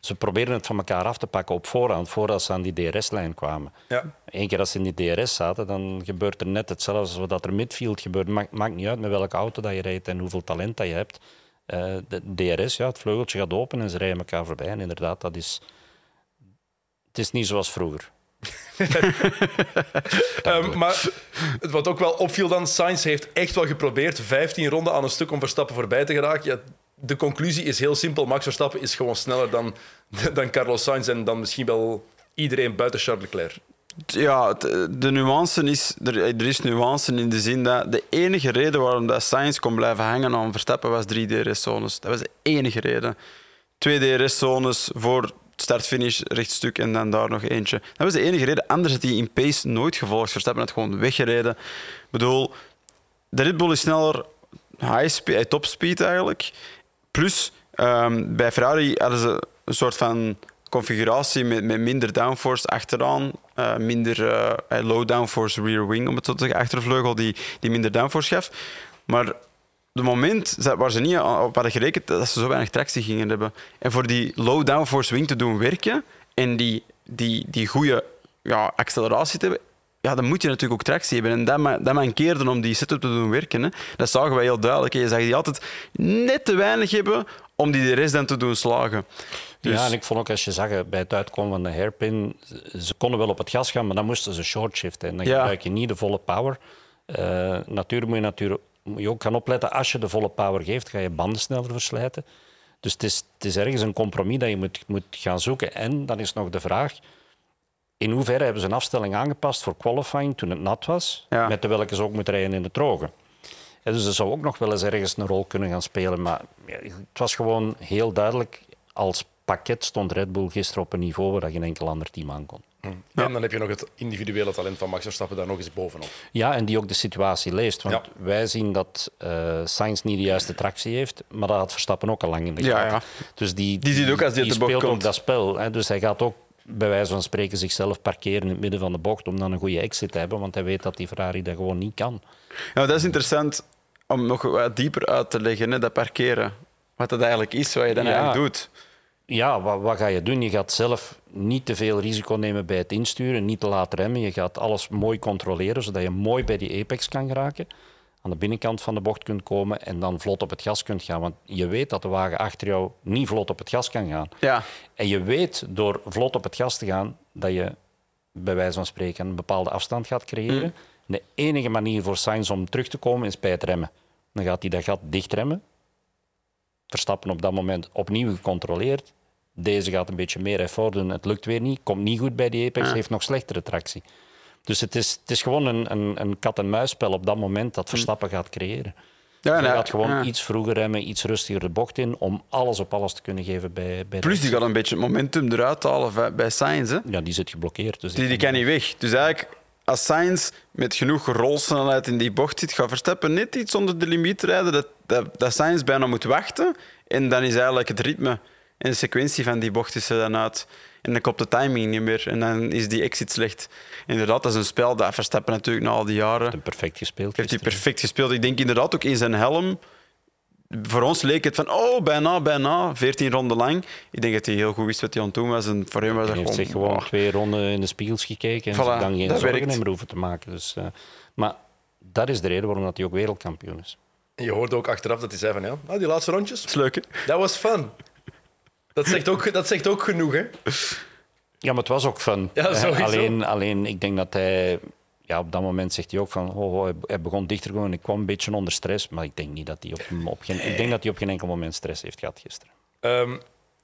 Speaker 3: ze proberen het van elkaar af te pakken op voorhand, voordat ze aan die DRS-lijn kwamen.
Speaker 1: Ja.
Speaker 3: Eén keer als ze in die DRS zaten, dan gebeurt er net hetzelfde als wat er midfield gebeurt. Maakt, maakt niet uit met welke auto dat je rijdt en hoeveel talent dat je hebt. Eh, de DRS, ja, het vleugeltje gaat open en ze rijden elkaar voorbij. En inderdaad, dat is, het is niet zoals vroeger.
Speaker 1: Ehm, maar wat ook wel opviel dan, Sainz heeft echt wel geprobeerd 15 ronden aan een stuk om Verstappen voorbij te geraken. Ja, de conclusie is heel simpel. Max Verstappen is gewoon sneller dan, dan Carlos Sainz en dan misschien wel iedereen buiten Charles Leclerc.
Speaker 2: Ja, het- de nuance is, er, is nuance in de zin dat de enige reden waarom dat Sainz kon blijven hangen aan Verstappen was drie DRS-zones. Dat was de enige reden. Twee DRS-zones voor start-finish rechtstuk en dan daar nog eentje. Dat was de enige reden. Anders had hij in pace nooit gevolgd. Verstappen had gewoon weggereden. Ik bedoel, de Red Bull is sneller high speed, eh, top speed eigenlijk. Plus, ehm, bij Ferrari hadden ze een soort van configuratie met, met minder downforce achteraan, eh, minder eh, low downforce rear wing, om het zo te zeggen, achtervleugel die, die minder downforce gaf. Maar de moment waar ze niet op hadden gerekend dat ze zo weinig tractie gingen hebben. En voor die low downforce wing te doen werken en die, die, die goede ja, acceleratie te hebben, ja, dan moet je natuurlijk ook tractie hebben. En dat, ma- dat mankeerde om die setup te doen werken. Hè. Dat zagen wij heel duidelijk. Je zag die altijd net te weinig hebben om die de rest dan te doen slagen. Dus,
Speaker 3: Ja, en ik vond ook als je zag eh, bij het uitkomen van de hairpin, ze- konden wel op het gas gaan, maar dan moesten ze short shiften. En dan
Speaker 2: Ja.
Speaker 3: gebruik je niet de volle power. Eh, natuurlijk moet je, natuurlijk moet je ook gaan opletten, als je de volle power geeft, ga je banden sneller verslijten. Dus het is, het is ergens een compromis dat je moet, moet gaan zoeken. En dan is nog de vraag, in hoeverre hebben ze een afstelling aangepast voor qualifying toen het nat was,
Speaker 2: Ja.
Speaker 3: met de welke ze ook moeten rijden in de droge. Ja, dus dat zou ook nog wel eens ergens een rol kunnen gaan spelen. Maar het was gewoon heel duidelijk, als pakket stond Red Bull gisteren op een niveau waar geen enkel ander team aan kon.
Speaker 1: En dan heb je nog het individuele talent van Max Verstappen daar nog eens bovenop.
Speaker 3: Ja, en die ook de situatie leest. Want
Speaker 1: Ja.
Speaker 3: wij zien dat eh Sainz niet de juiste tractie heeft, maar dat had Verstappen ook al lang in de
Speaker 2: Ja,
Speaker 3: gaten. Dus die,
Speaker 2: Die ziet ook als die de bocht
Speaker 3: speelt ook
Speaker 2: komt.
Speaker 3: dat spel. Hè. Dus hij gaat ook bij wijze van spreken zichzelf parkeren in het midden van de bocht om dan een goede exit te hebben, want hij weet dat die Ferrari dat gewoon niet kan.
Speaker 2: Ja, dat is interessant om nog wat dieper uit te leggen, hè, dat parkeren. wat dat eigenlijk is, wat je dan
Speaker 3: Ja.
Speaker 2: eigenlijk doet.
Speaker 3: Ja, wat, wat ga je doen? Je gaat zelf niet te veel risico nemen bij het insturen, niet te laat remmen. Je gaat alles mooi controleren, zodat je mooi bij die apex kan geraken. Aan de binnenkant van de bocht kunt komen en dan vlot op het gas kunt gaan. Want je weet dat de wagen achter jou niet vlot op het gas kan gaan.
Speaker 2: Ja,
Speaker 3: En je weet door vlot op het gas te gaan dat je bij wijze van spreken een bepaalde afstand gaat creëren. De enige manier voor Sainz om terug te komen is bij het remmen. Dan gaat hij dat gat dicht remmen. Verstappen op dat moment opnieuw gecontroleerd. Deze gaat een beetje meer effort doen. Het lukt weer niet. Komt niet goed bij die apex. Heeft nog slechtere tractie. Dus het is, het is gewoon een, een, een kat-en-muisspel op dat moment dat Verstappen gaat creëren.
Speaker 2: ja,
Speaker 3: Hij
Speaker 2: nou,
Speaker 3: gaat gewoon
Speaker 2: ja.
Speaker 3: iets vroeger remmen, iets rustiger de bocht in, om alles op alles te kunnen geven bij, bij
Speaker 2: Plus, die gaat een beetje het momentum eruit halen bij- bij Sainz. Hè.
Speaker 3: Ja, die zit geblokkeerd. Dus
Speaker 2: Die, die kan niet weg. Dus eigenlijk, als Sainz met genoeg rolsnelheid in die bocht zit, gaat Verstappen net iets onder de limiet rijden, dat, dat, dat Sainz bijna moet wachten. En dan is eigenlijk het ritme en de sequentie van die bocht is er dan uit. En dan klopt de timing niet meer. En dan is die exit slecht. Inderdaad, dat is een spel dat Verstappen natuurlijk na al die jaren...
Speaker 3: Een perfect gespeeld.
Speaker 2: Heeft hij perfect gespeeld. Ik denk inderdaad ook in zijn helm. Voor ons leek het van, oh, bijna, bijna. 14 ronden lang. Ik denk dat hij heel goed wist wat hij aan het doen was. En voor hem was
Speaker 3: Hij
Speaker 2: dat
Speaker 3: heeft
Speaker 2: gewoon...
Speaker 3: zich gewoon
Speaker 2: oh.
Speaker 3: twee ronden in de spiegels gekeken en
Speaker 2: Voilà,
Speaker 3: zich dan geen
Speaker 2: dat
Speaker 3: zorgen
Speaker 2: werkt.
Speaker 3: meer hoeven te maken. Dus, eh, maar dat is de reden waarom dat hij ook wereldkampioen is.
Speaker 1: Je hoorde ook achteraf dat hij zei van ja, ah, die laatste rondjes,
Speaker 2: Dat is leuk, hè?
Speaker 1: dat was fun. Dat zegt ook, dat zegt ook genoeg, hè?
Speaker 3: Ja, maar het was ook fun.
Speaker 1: Ja, sowieso.
Speaker 3: alleen, alleen, ik denk dat hij... Ja, op dat moment zegt hij ook van... Oh, oh, hij- begon dichter te komen en ik kwam een beetje onder stress. Maar ik denk niet dat hij op, op, geen, ik denk dat hij op geen enkel moment stress heeft gehad gisteren.
Speaker 1: Ehm,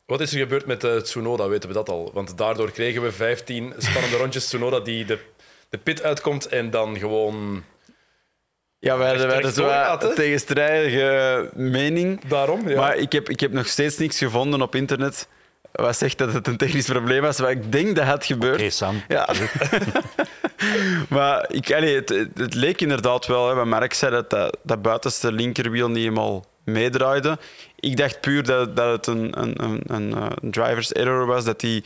Speaker 1: wat is er gebeurd met eh, Tsunoda, weten we dat al? Want daardoor kregen we 15 spannende rondjes. Tsunoda die de, de pit uitkomt en dan gewoon...
Speaker 2: Ja, wij hadden, zo een tegenstrijdige mening.
Speaker 1: Daarom, ja.
Speaker 2: Maar ik heb, ik heb nog steeds niks gevonden op internet wat zegt dat het een technisch probleem was. Maar ik denk dat het gebeurt.
Speaker 3: Oké, Sam.
Speaker 2: Ja. maar ik, allee, het, het, leek inderdaad wel, hè, wat Mark zei, dat, dat dat buitenste linkerwiel niet helemaal meedraaide. Ik dacht puur dat, dat het een, een, een, een, een driver's error was. Dat die,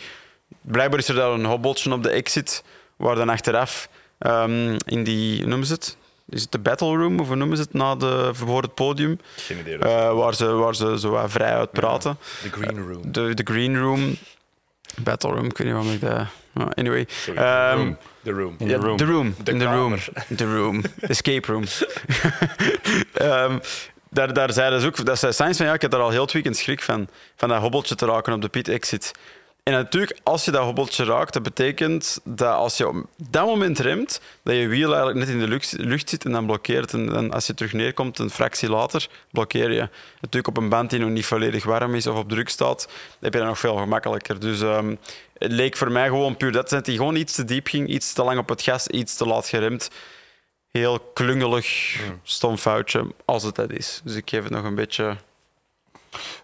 Speaker 2: blijkbaar is er daar een hobbeltje op de exit, waar dan achteraf ehm, in die, noemen ze het? Is het de battle room, of hoe noemen ze het, na de, voor het podium?
Speaker 1: Geen idee.
Speaker 2: Eh, waar, ze, waar ze zo wat vrij uit praten.
Speaker 1: De green room.
Speaker 2: De, de green room, battle room, ik weet niet waarom ik dat... nou, anyway.
Speaker 1: Sorry,
Speaker 2: Ehm,
Speaker 1: room.
Speaker 3: In the room.
Speaker 2: The room. The room. The. Escape room. Ehm, daar, daar zeiden ze ook, dat zei Sainz van ja, ik heb daar al heel het weekend schrik van, van dat hobbeltje te raken op de pit exit. En natuurlijk, als je dat hobbeltje raakt, dat betekent dat als je op dat moment remt, dat je wiel eigenlijk net in de lucht, lucht zit en dan blokkeert. En, dan als je terug neerkomt, een fractie later, blokkeer je. Natuurlijk op een band die nog niet volledig warm is of op druk staat, heb je dat nog veel gemakkelijker. Dus ehm, het leek voor mij gewoon puur dat, dat hij gewoon iets te diep ging, iets te lang op het gas, iets te laat geremd. Heel klungelig, stom foutje, als het dat is. Dus ik geef het nog een beetje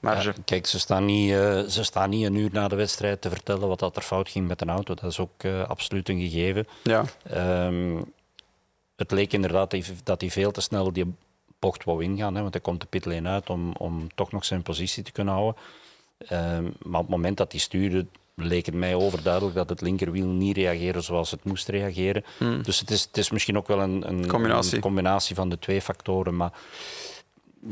Speaker 3: Ja, kijk, ze staan, niet, eh, ze staan niet een uur na de wedstrijd te vertellen wat dat er fout ging met een auto. Dat is ook eh, absoluut een gegeven.
Speaker 2: Ja.
Speaker 3: Ehm, het leek inderdaad dat hij- veel te snel die bocht wou ingaan. Hè, want hij komt de pitlane uit om, om toch nog zijn positie te kunnen houden. Ehm, maar op het moment dat hij stuurde, leek het mij overduidelijk dat het linkerwiel niet reageerde zoals het moest reageren. Dus het is, het is misschien ook wel een, een,
Speaker 2: Combinatie.
Speaker 3: een combinatie van de twee factoren. Maar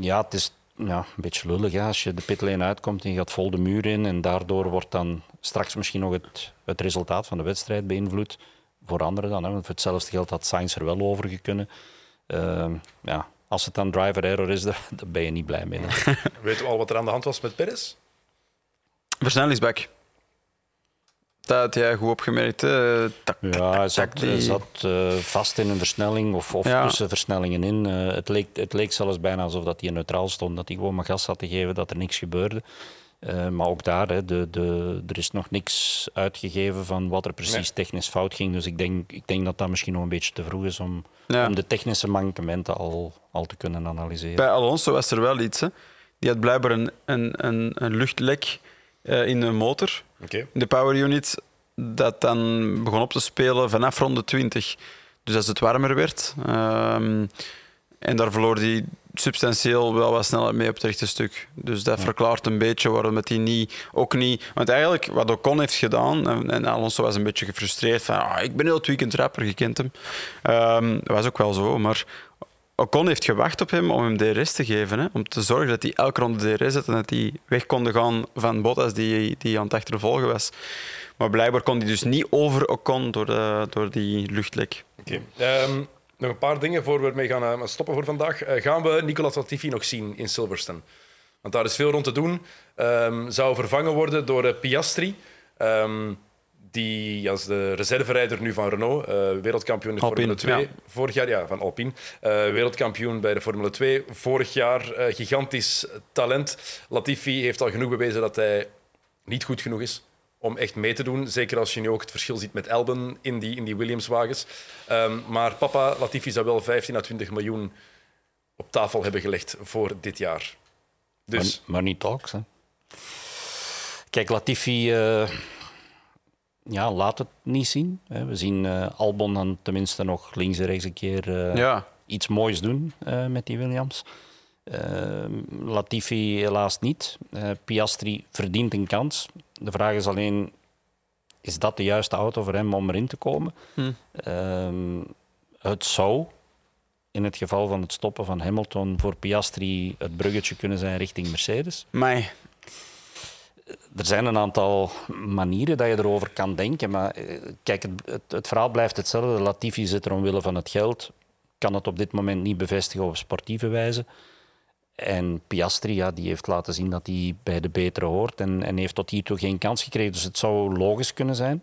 Speaker 3: ja, het is ja, een beetje lullig. Hè. Als je de pitlane uitkomt en je gaat vol de muur in en daardoor wordt dan straks misschien nog het, het resultaat van de wedstrijd beïnvloed. Voor anderen dan. Hè. Want voor hetzelfde geld had Sainz er wel over kunnen. Ehm, ja, als het dan driver error is, daar, daar ben je niet blij mee.
Speaker 1: Weten we al wat er aan de hand was met Perez?
Speaker 2: Versnellingsbak. Dat had jij goed opgemerkt. Hè? Tak,
Speaker 3: Ja, hij zat,
Speaker 2: die-
Speaker 3: zat eh, vast in een versnelling of, of
Speaker 2: Ja.
Speaker 3: tussen versnellingen in. Eh, het, leek, het leek zelfs bijna alsof dat hij neutraal stond, dat hij gewoon maar gas had te geven, dat er niks gebeurde. Eh, maar ook daar, hè, de, de, er is nog niks uitgegeven van wat er precies
Speaker 1: Nee.
Speaker 3: technisch fout ging. Dus ik denk, ik denk dat dat misschien nog een beetje te vroeg is om,
Speaker 2: Ja.
Speaker 3: om de technische mankementen al, al te kunnen analyseren.
Speaker 2: Bij Alonso was er wel iets. Hè? Die had blijkbaar een, een, een, een luchtlek eh, in de motor, in de power unit, dat dan begon op te spelen vanaf ronde 20. Dus als het warmer werd. ehm, en daar verloor hij substantieel wel wat snelheid mee op het rechte stuk. Dus dat verklaart een beetje waarom het hij niet, ook niet... Want eigenlijk, wat Ocon heeft gedaan, en, en Alonso was een beetje gefrustreerd van ah, ik ben heel het weekend rapper, je kent hem. Ehm, dat was ook wel zo, maar Ocon heeft gewacht op hem om hem DRS te geven. Hè? Om te zorgen dat hij elke ronde DRS had en dat hij weg kon gaan van Bottas die, die aan het achtervolgen was. Maar blijkbaar kon hij dus niet over Ocon door, de, door die luchtlek.
Speaker 1: Oké. Ehm, nog een paar dingen voor we ermee gaan eh, stoppen voor vandaag. Eh, gaan we Nicolas Latifi nog zien in Silverstone? Want daar is veel rond te doen. Ehm, zou vervangen worden door eh, Piastri. Ehm, die als de reserverijder nu van Renault, eh, wereldkampioen in de Formule 2,
Speaker 2: ja.
Speaker 1: vorig jaar, ja, van Alpine, eh, wereldkampioen bij de Formule 2, vorig jaar eh, gigantisch talent. Latifi heeft al genoeg bewezen dat hij niet goed genoeg is om echt mee te doen. Zeker als je nu ook het verschil ziet met Albon in die, in die Williams-wagens. Ehm, maar papa Latifi zou wel 15 à 20 miljoen op tafel hebben gelegd voor dit jaar. Dus
Speaker 3: Maar, maar niet talks. Hè. Kijk, Latifi ja, laat het niet zien. Hè. We zien eh, Albon dan tenminste nog links en rechts een keer eh,
Speaker 2: Ja,
Speaker 3: iets moois doen eh, met die Williams. Eh, Latifi helaas niet. Piastri verdient een kans. De vraag is alleen, is dat de juiste auto voor hem om erin te komen?
Speaker 2: Hm.
Speaker 3: Ehm, het zou, in het geval van het stoppen van Hamilton, voor Piastri het bruggetje kunnen zijn richting Mercedes.
Speaker 2: maar
Speaker 3: Er zijn een aantal manieren dat je erover kan denken. Maar eh, kijk, het, het, verhaal blijft hetzelfde. Latifi zit er omwille van het geld. Kan het op dit moment niet bevestigen op sportieve wijze. En Piastri ja, die heeft laten zien dat hij bij de betere hoort. En, en heeft tot hiertoe geen kans gekregen. Dus het zou logisch kunnen zijn.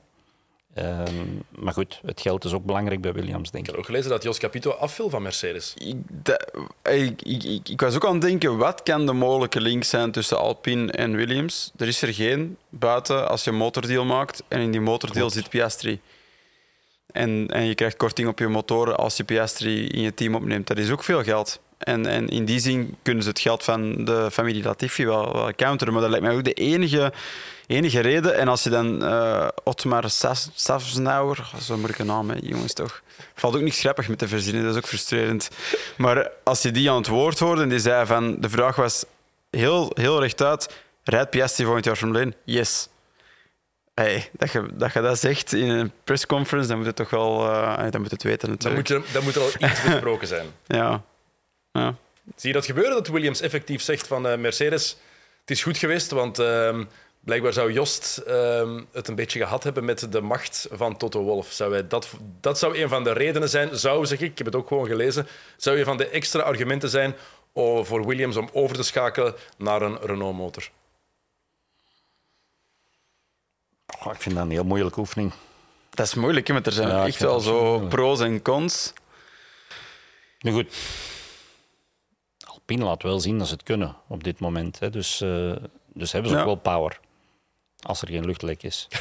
Speaker 3: Ehm, maar goed, het geld is ook belangrijk bij Williams, denk
Speaker 1: ik
Speaker 3: ik.
Speaker 1: heb ook gelezen dat Jos Capito afviel van Mercedes.
Speaker 2: ik, dat- ik, ik, ik, ik was ook aan het denken, wat kan de mogelijke link zijn tussen Alpine en Williams? Er is er geen, buiten als je een motordeal maakt en in die motordeal zit Piastri. En, en je krijgt korting op je motoren als je Piastri in je team opneemt. Dat is ook veel geld. En, en in die zin kunnen ze het geld van de familie Latifi wel, wel counteren. Maar dat lijkt mij ook de enige, enige reden. En als je dan eh Otmar Sas- zo moet ik een naam, hè, jongens toch. Valt ook niks grappig met te verzinnen, dat is ook frustrerend. Maar als je die aan het woord hoorde en die zei van... De vraag was heel, heel rechtuit, rijdt Piastri volgend jaar Formule 1? Yes. Hey, dat, je, dat je dat zegt in een pressconference, dan moet je toch wel eh, dan moet het weten
Speaker 1: Dan
Speaker 2: natuurlijk.
Speaker 1: moet, je, dan moet er al iets besproken zijn.
Speaker 2: Ja. Ja.
Speaker 1: Zie je dat gebeuren, dat Williams effectief zegt van eh, Mercedes, het is goed geweest, want ehm, blijkbaar zou Jost ehm, het een beetje gehad hebben met de macht van Toto Wolff. Zou hij dat, dat zou een van de redenen zijn, zou zeg ik, ik heb het ook gewoon gelezen, zou een van de extra argumenten zijn voor Williams om over te schakelen naar een Renault-motor.
Speaker 3: Goh, ik vind dat een heel moeilijke oefening.
Speaker 2: Dat is moeilijk, want er zijn
Speaker 3: Ja,
Speaker 2: echt wel zo pro's en cons.
Speaker 3: Nu goed, Alpine laat wel zien dat ze het kunnen op dit moment. Hè. Dus, eh, dus hebben ze
Speaker 2: Ja.
Speaker 3: ook wel power. Als er geen luchtlek is.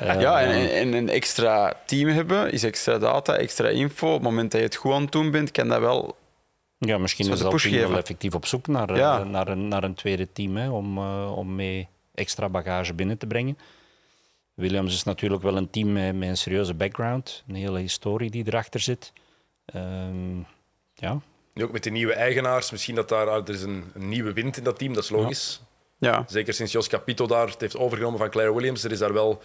Speaker 2: Ja, en, en een extra team hebben is extra data, extra info. Op het moment dat je het goed aan het doen bent, kan dat wel.
Speaker 3: Ja, misschien is Alpine wel effectief op zoek naar, eh,
Speaker 2: Ja.
Speaker 3: naar, een, naar een tweede team hè, om, eh, om mee extra bagage binnen te brengen. Williams is natuurlijk wel een team met, met een serieuze background, een hele historie die erachter zit. Ehm, ja,
Speaker 1: Nu ook met de nieuwe eigenaars, misschien dat daar ah, er is een, een nieuwe wind in dat team, dat is logisch.
Speaker 2: Ja,
Speaker 1: Zeker sinds Jos Capito daar het heeft overgenomen van Claire Williams. Er is daar wel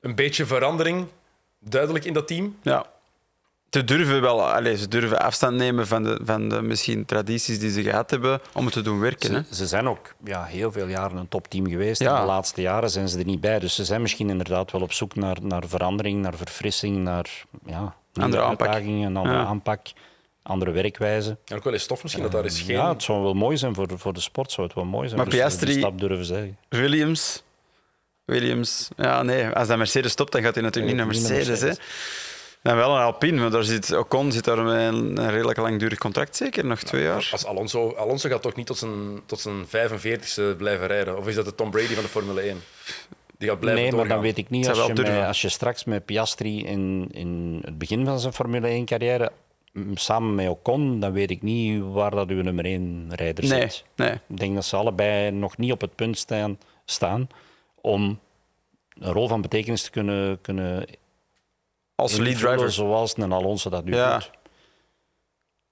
Speaker 1: een beetje verandering duidelijk in dat team.
Speaker 2: ja. Ze durven wel allez, ze durven afstand nemen van de, van de misschien tradities die ze gehad hebben om het te doen werken. Hè?
Speaker 3: Ze, ze zijn ook ja, heel veel jaren een topteam geweest.
Speaker 2: Ja.
Speaker 3: En de laatste jaren zijn ze er niet bij. Dus ze zijn misschien inderdaad wel op zoek naar, naar verandering, naar verfrissing, naar ja,
Speaker 2: Andere aanpak.
Speaker 3: uitdagingen, een andere
Speaker 2: Ja.
Speaker 3: aanpak, andere werkwijze.
Speaker 1: En ook wel eens stof misschien dat daar is geen...
Speaker 3: Ja, het zou wel mooi zijn voor, voor de sport. Zou het wel mooi zijn.
Speaker 2: Maar
Speaker 3: dus,
Speaker 2: Piastri-
Speaker 3: stap durven zeggen.
Speaker 2: Williams. Williams. Ja, nee. Als dat Mercedes stopt, dan gaat hij natuurlijk niet
Speaker 3: Nee,
Speaker 2: naar
Speaker 3: niet naar
Speaker 2: Mercedes. hè. Dan wel een Alpine, maar daar zit, Ocon zit daar met een, een redelijk langdurig contract, zeker? Nog twee jaar?
Speaker 1: Als Alonso, Alonso gaat toch niet tot zijn, tot zijn 45ste blijven rijden? Of is dat de Tom Brady van de Formule 1? Die gaat blijven
Speaker 3: Nee, maar dan weet ik niet. Als je, met- als je straks met Piastri in, in het begin van zijn Formule 1-carrière samen met Ocon, dan weet ik niet waar dat uw nummer 1 rijder
Speaker 2: Nee,
Speaker 3: zit.
Speaker 2: nee.
Speaker 3: Ik denk dat ze allebei nog niet op het punt staan, staan om een rol van betekenis te kunnen, kunnen
Speaker 2: Als lead driver.
Speaker 3: zoals een Alonso dat nu
Speaker 2: Ja.
Speaker 3: doet.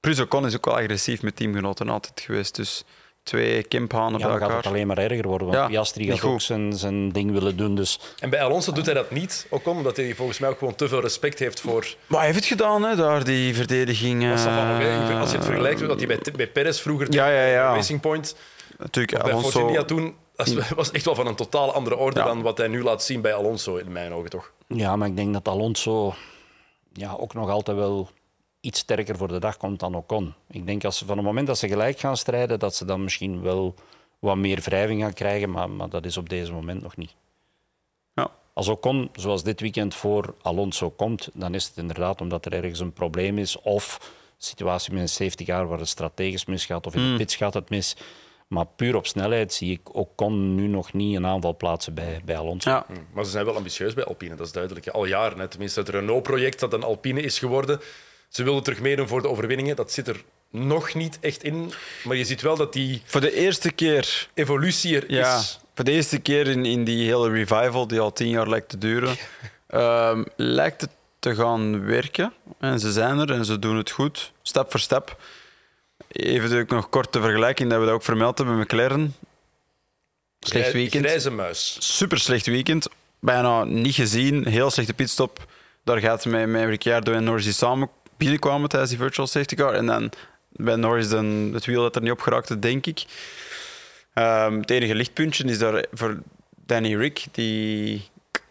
Speaker 2: Plus Ocon is ook wel agressief met teamgenoten altijd geweest. Dus twee kimphanen
Speaker 3: Ja,
Speaker 2: bij
Speaker 3: dan gaat
Speaker 2: elkaar.
Speaker 3: het alleen maar erger worden. Want
Speaker 2: Ja,
Speaker 3: Piastri gaat ook zijn, zijn ding willen doen. Dus
Speaker 1: En bij Alonso doet hij dat niet, ook omdat hij volgens mij ook gewoon te veel respect heeft voor...
Speaker 2: Maar hij heeft het gedaan, hè, daar, die verdediging. Eh,
Speaker 1: Als je het vergelijkt met wat hij bij, bij Perez vroeger
Speaker 2: Ja, ja, ja.
Speaker 1: Racing Point,
Speaker 2: Natuurlijk,
Speaker 1: bij
Speaker 2: Alonso...
Speaker 1: toen, dat was echt wel van een totaal andere orde
Speaker 2: Ja.
Speaker 1: dan wat hij nu laat zien bij Alonso, in mijn ogen toch?
Speaker 3: ja, maar ik denk dat Alonso ja, ook nog altijd wel iets sterker voor de dag komt dan Ocon. Ik denk als ze, van het moment dat ze gelijk gaan strijden, dat ze dan misschien wel wat meer wrijving gaan krijgen, maar, maar dat is op deze moment nog niet.
Speaker 2: Ja.
Speaker 3: Als Ocon, zoals dit weekend, voor Alonso komt, dan is het inderdaad omdat er ergens een probleem is of een situatie met een safety car waar het strategisch misgaat of in de pits gaat het mis. Maar puur op snelheid zie ik Ocon nu nog niet een aanval plaatsen bij, bij Alonso.
Speaker 2: Ja,
Speaker 1: Maar ze zijn wel ambitieus bij Alpine, dat is duidelijk. Al jaren, hè. tenminste het Renault-project dat een Alpine is geworden. Ze wilden terug meedoen voor de overwinningen. Dat zit er nog niet echt in. Maar je ziet wel dat die
Speaker 2: voor de eerste keer,
Speaker 1: evolutie er
Speaker 2: ja,
Speaker 1: is.
Speaker 2: voor de eerste keer in, in die hele revival, die al tien jaar lijkt te duren, ehm, lijkt het te gaan werken. En ze zijn er en ze doen het goed, stap voor stap. Even nog kort de vergelijking dat we dat ook vermeld hebben met McLaren. Slecht weekend.
Speaker 1: Grijze muis.
Speaker 2: super slecht weekend. Bijna niet gezien. Heel slechte pitstop. Daar gaat het met, met Ricciardo en Norris samen binnenkwamen tijdens die virtual safety car. En dan bij Norris dan het wiel dat er niet op geraakte, denk ik. Ehm, het enige lichtpuntje is daar voor Danny Rick, die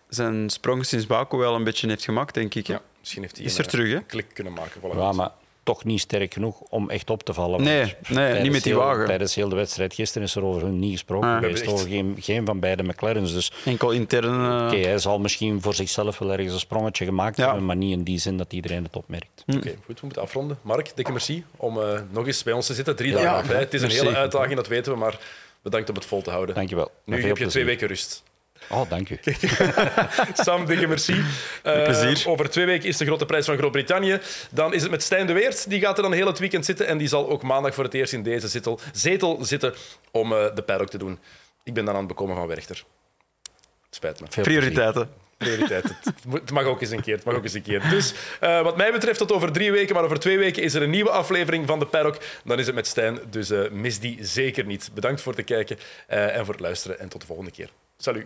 Speaker 2: zijn sprong sinds Baku wel een beetje heeft gemaakt, denk ik.
Speaker 1: Ja, misschien heeft hij
Speaker 2: Is
Speaker 1: een,
Speaker 2: er terug, hè?
Speaker 1: een klik kunnen maken. Voilà.
Speaker 3: Ja, maar toch niet sterk genoeg om echt op te vallen.
Speaker 2: Nee, nee,
Speaker 3: tijdens
Speaker 2: niet met die
Speaker 3: heel-
Speaker 2: wagen.
Speaker 3: Tijdens heel de wedstrijd gisteren is er over hun niet gesproken
Speaker 2: Ah.
Speaker 3: geweest.
Speaker 1: We hebben
Speaker 3: Over geen, geen van beide McLaren's. Dus
Speaker 2: Enkel intern. eh,
Speaker 3: oké, hij zal misschien voor zichzelf wel ergens een sprongetje gemaakt
Speaker 2: Ja.
Speaker 3: hebben, maar niet in die zin dat iedereen het opmerkt.
Speaker 1: Oké, goed, we moeten afronden. Mark, dikke merci om eh, nog eens bij ons te zitten. Drie
Speaker 3: Ja,
Speaker 1: dagen vrij. Het is een
Speaker 2: merci.
Speaker 1: hele uitdaging, dat weten we, maar bedankt om het vol te houden.
Speaker 3: Dankjewel.
Speaker 1: Nu heb je twee weken rust.
Speaker 3: Oh, dank u.
Speaker 1: Sam, dikke merci. Eh,
Speaker 2: plezier.
Speaker 1: over twee weken is de grote prijs van Groot-Brittannië. Dan is het met Stijn de Weert. Die gaat er dan heel het weekend zitten. En die zal ook maandag voor het eerst in deze zetel, zetel zitten om eh, de paddock te doen. Ik ben dan aan het bekomen van Werchter. Het spijt me.
Speaker 3: Veel
Speaker 2: prioriteiten.
Speaker 1: Prioriteit. Het mag ook eens een keer. Het mag ook eens een keer. Dus eh, wat mij betreft tot over drie weken. Maar over twee weken is er een nieuwe aflevering van de Paddock. Dan is het met Stijn. Dus eh, mis die zeker niet. Bedankt voor het kijken eh, en voor het luisteren. En tot de volgende keer. Salut.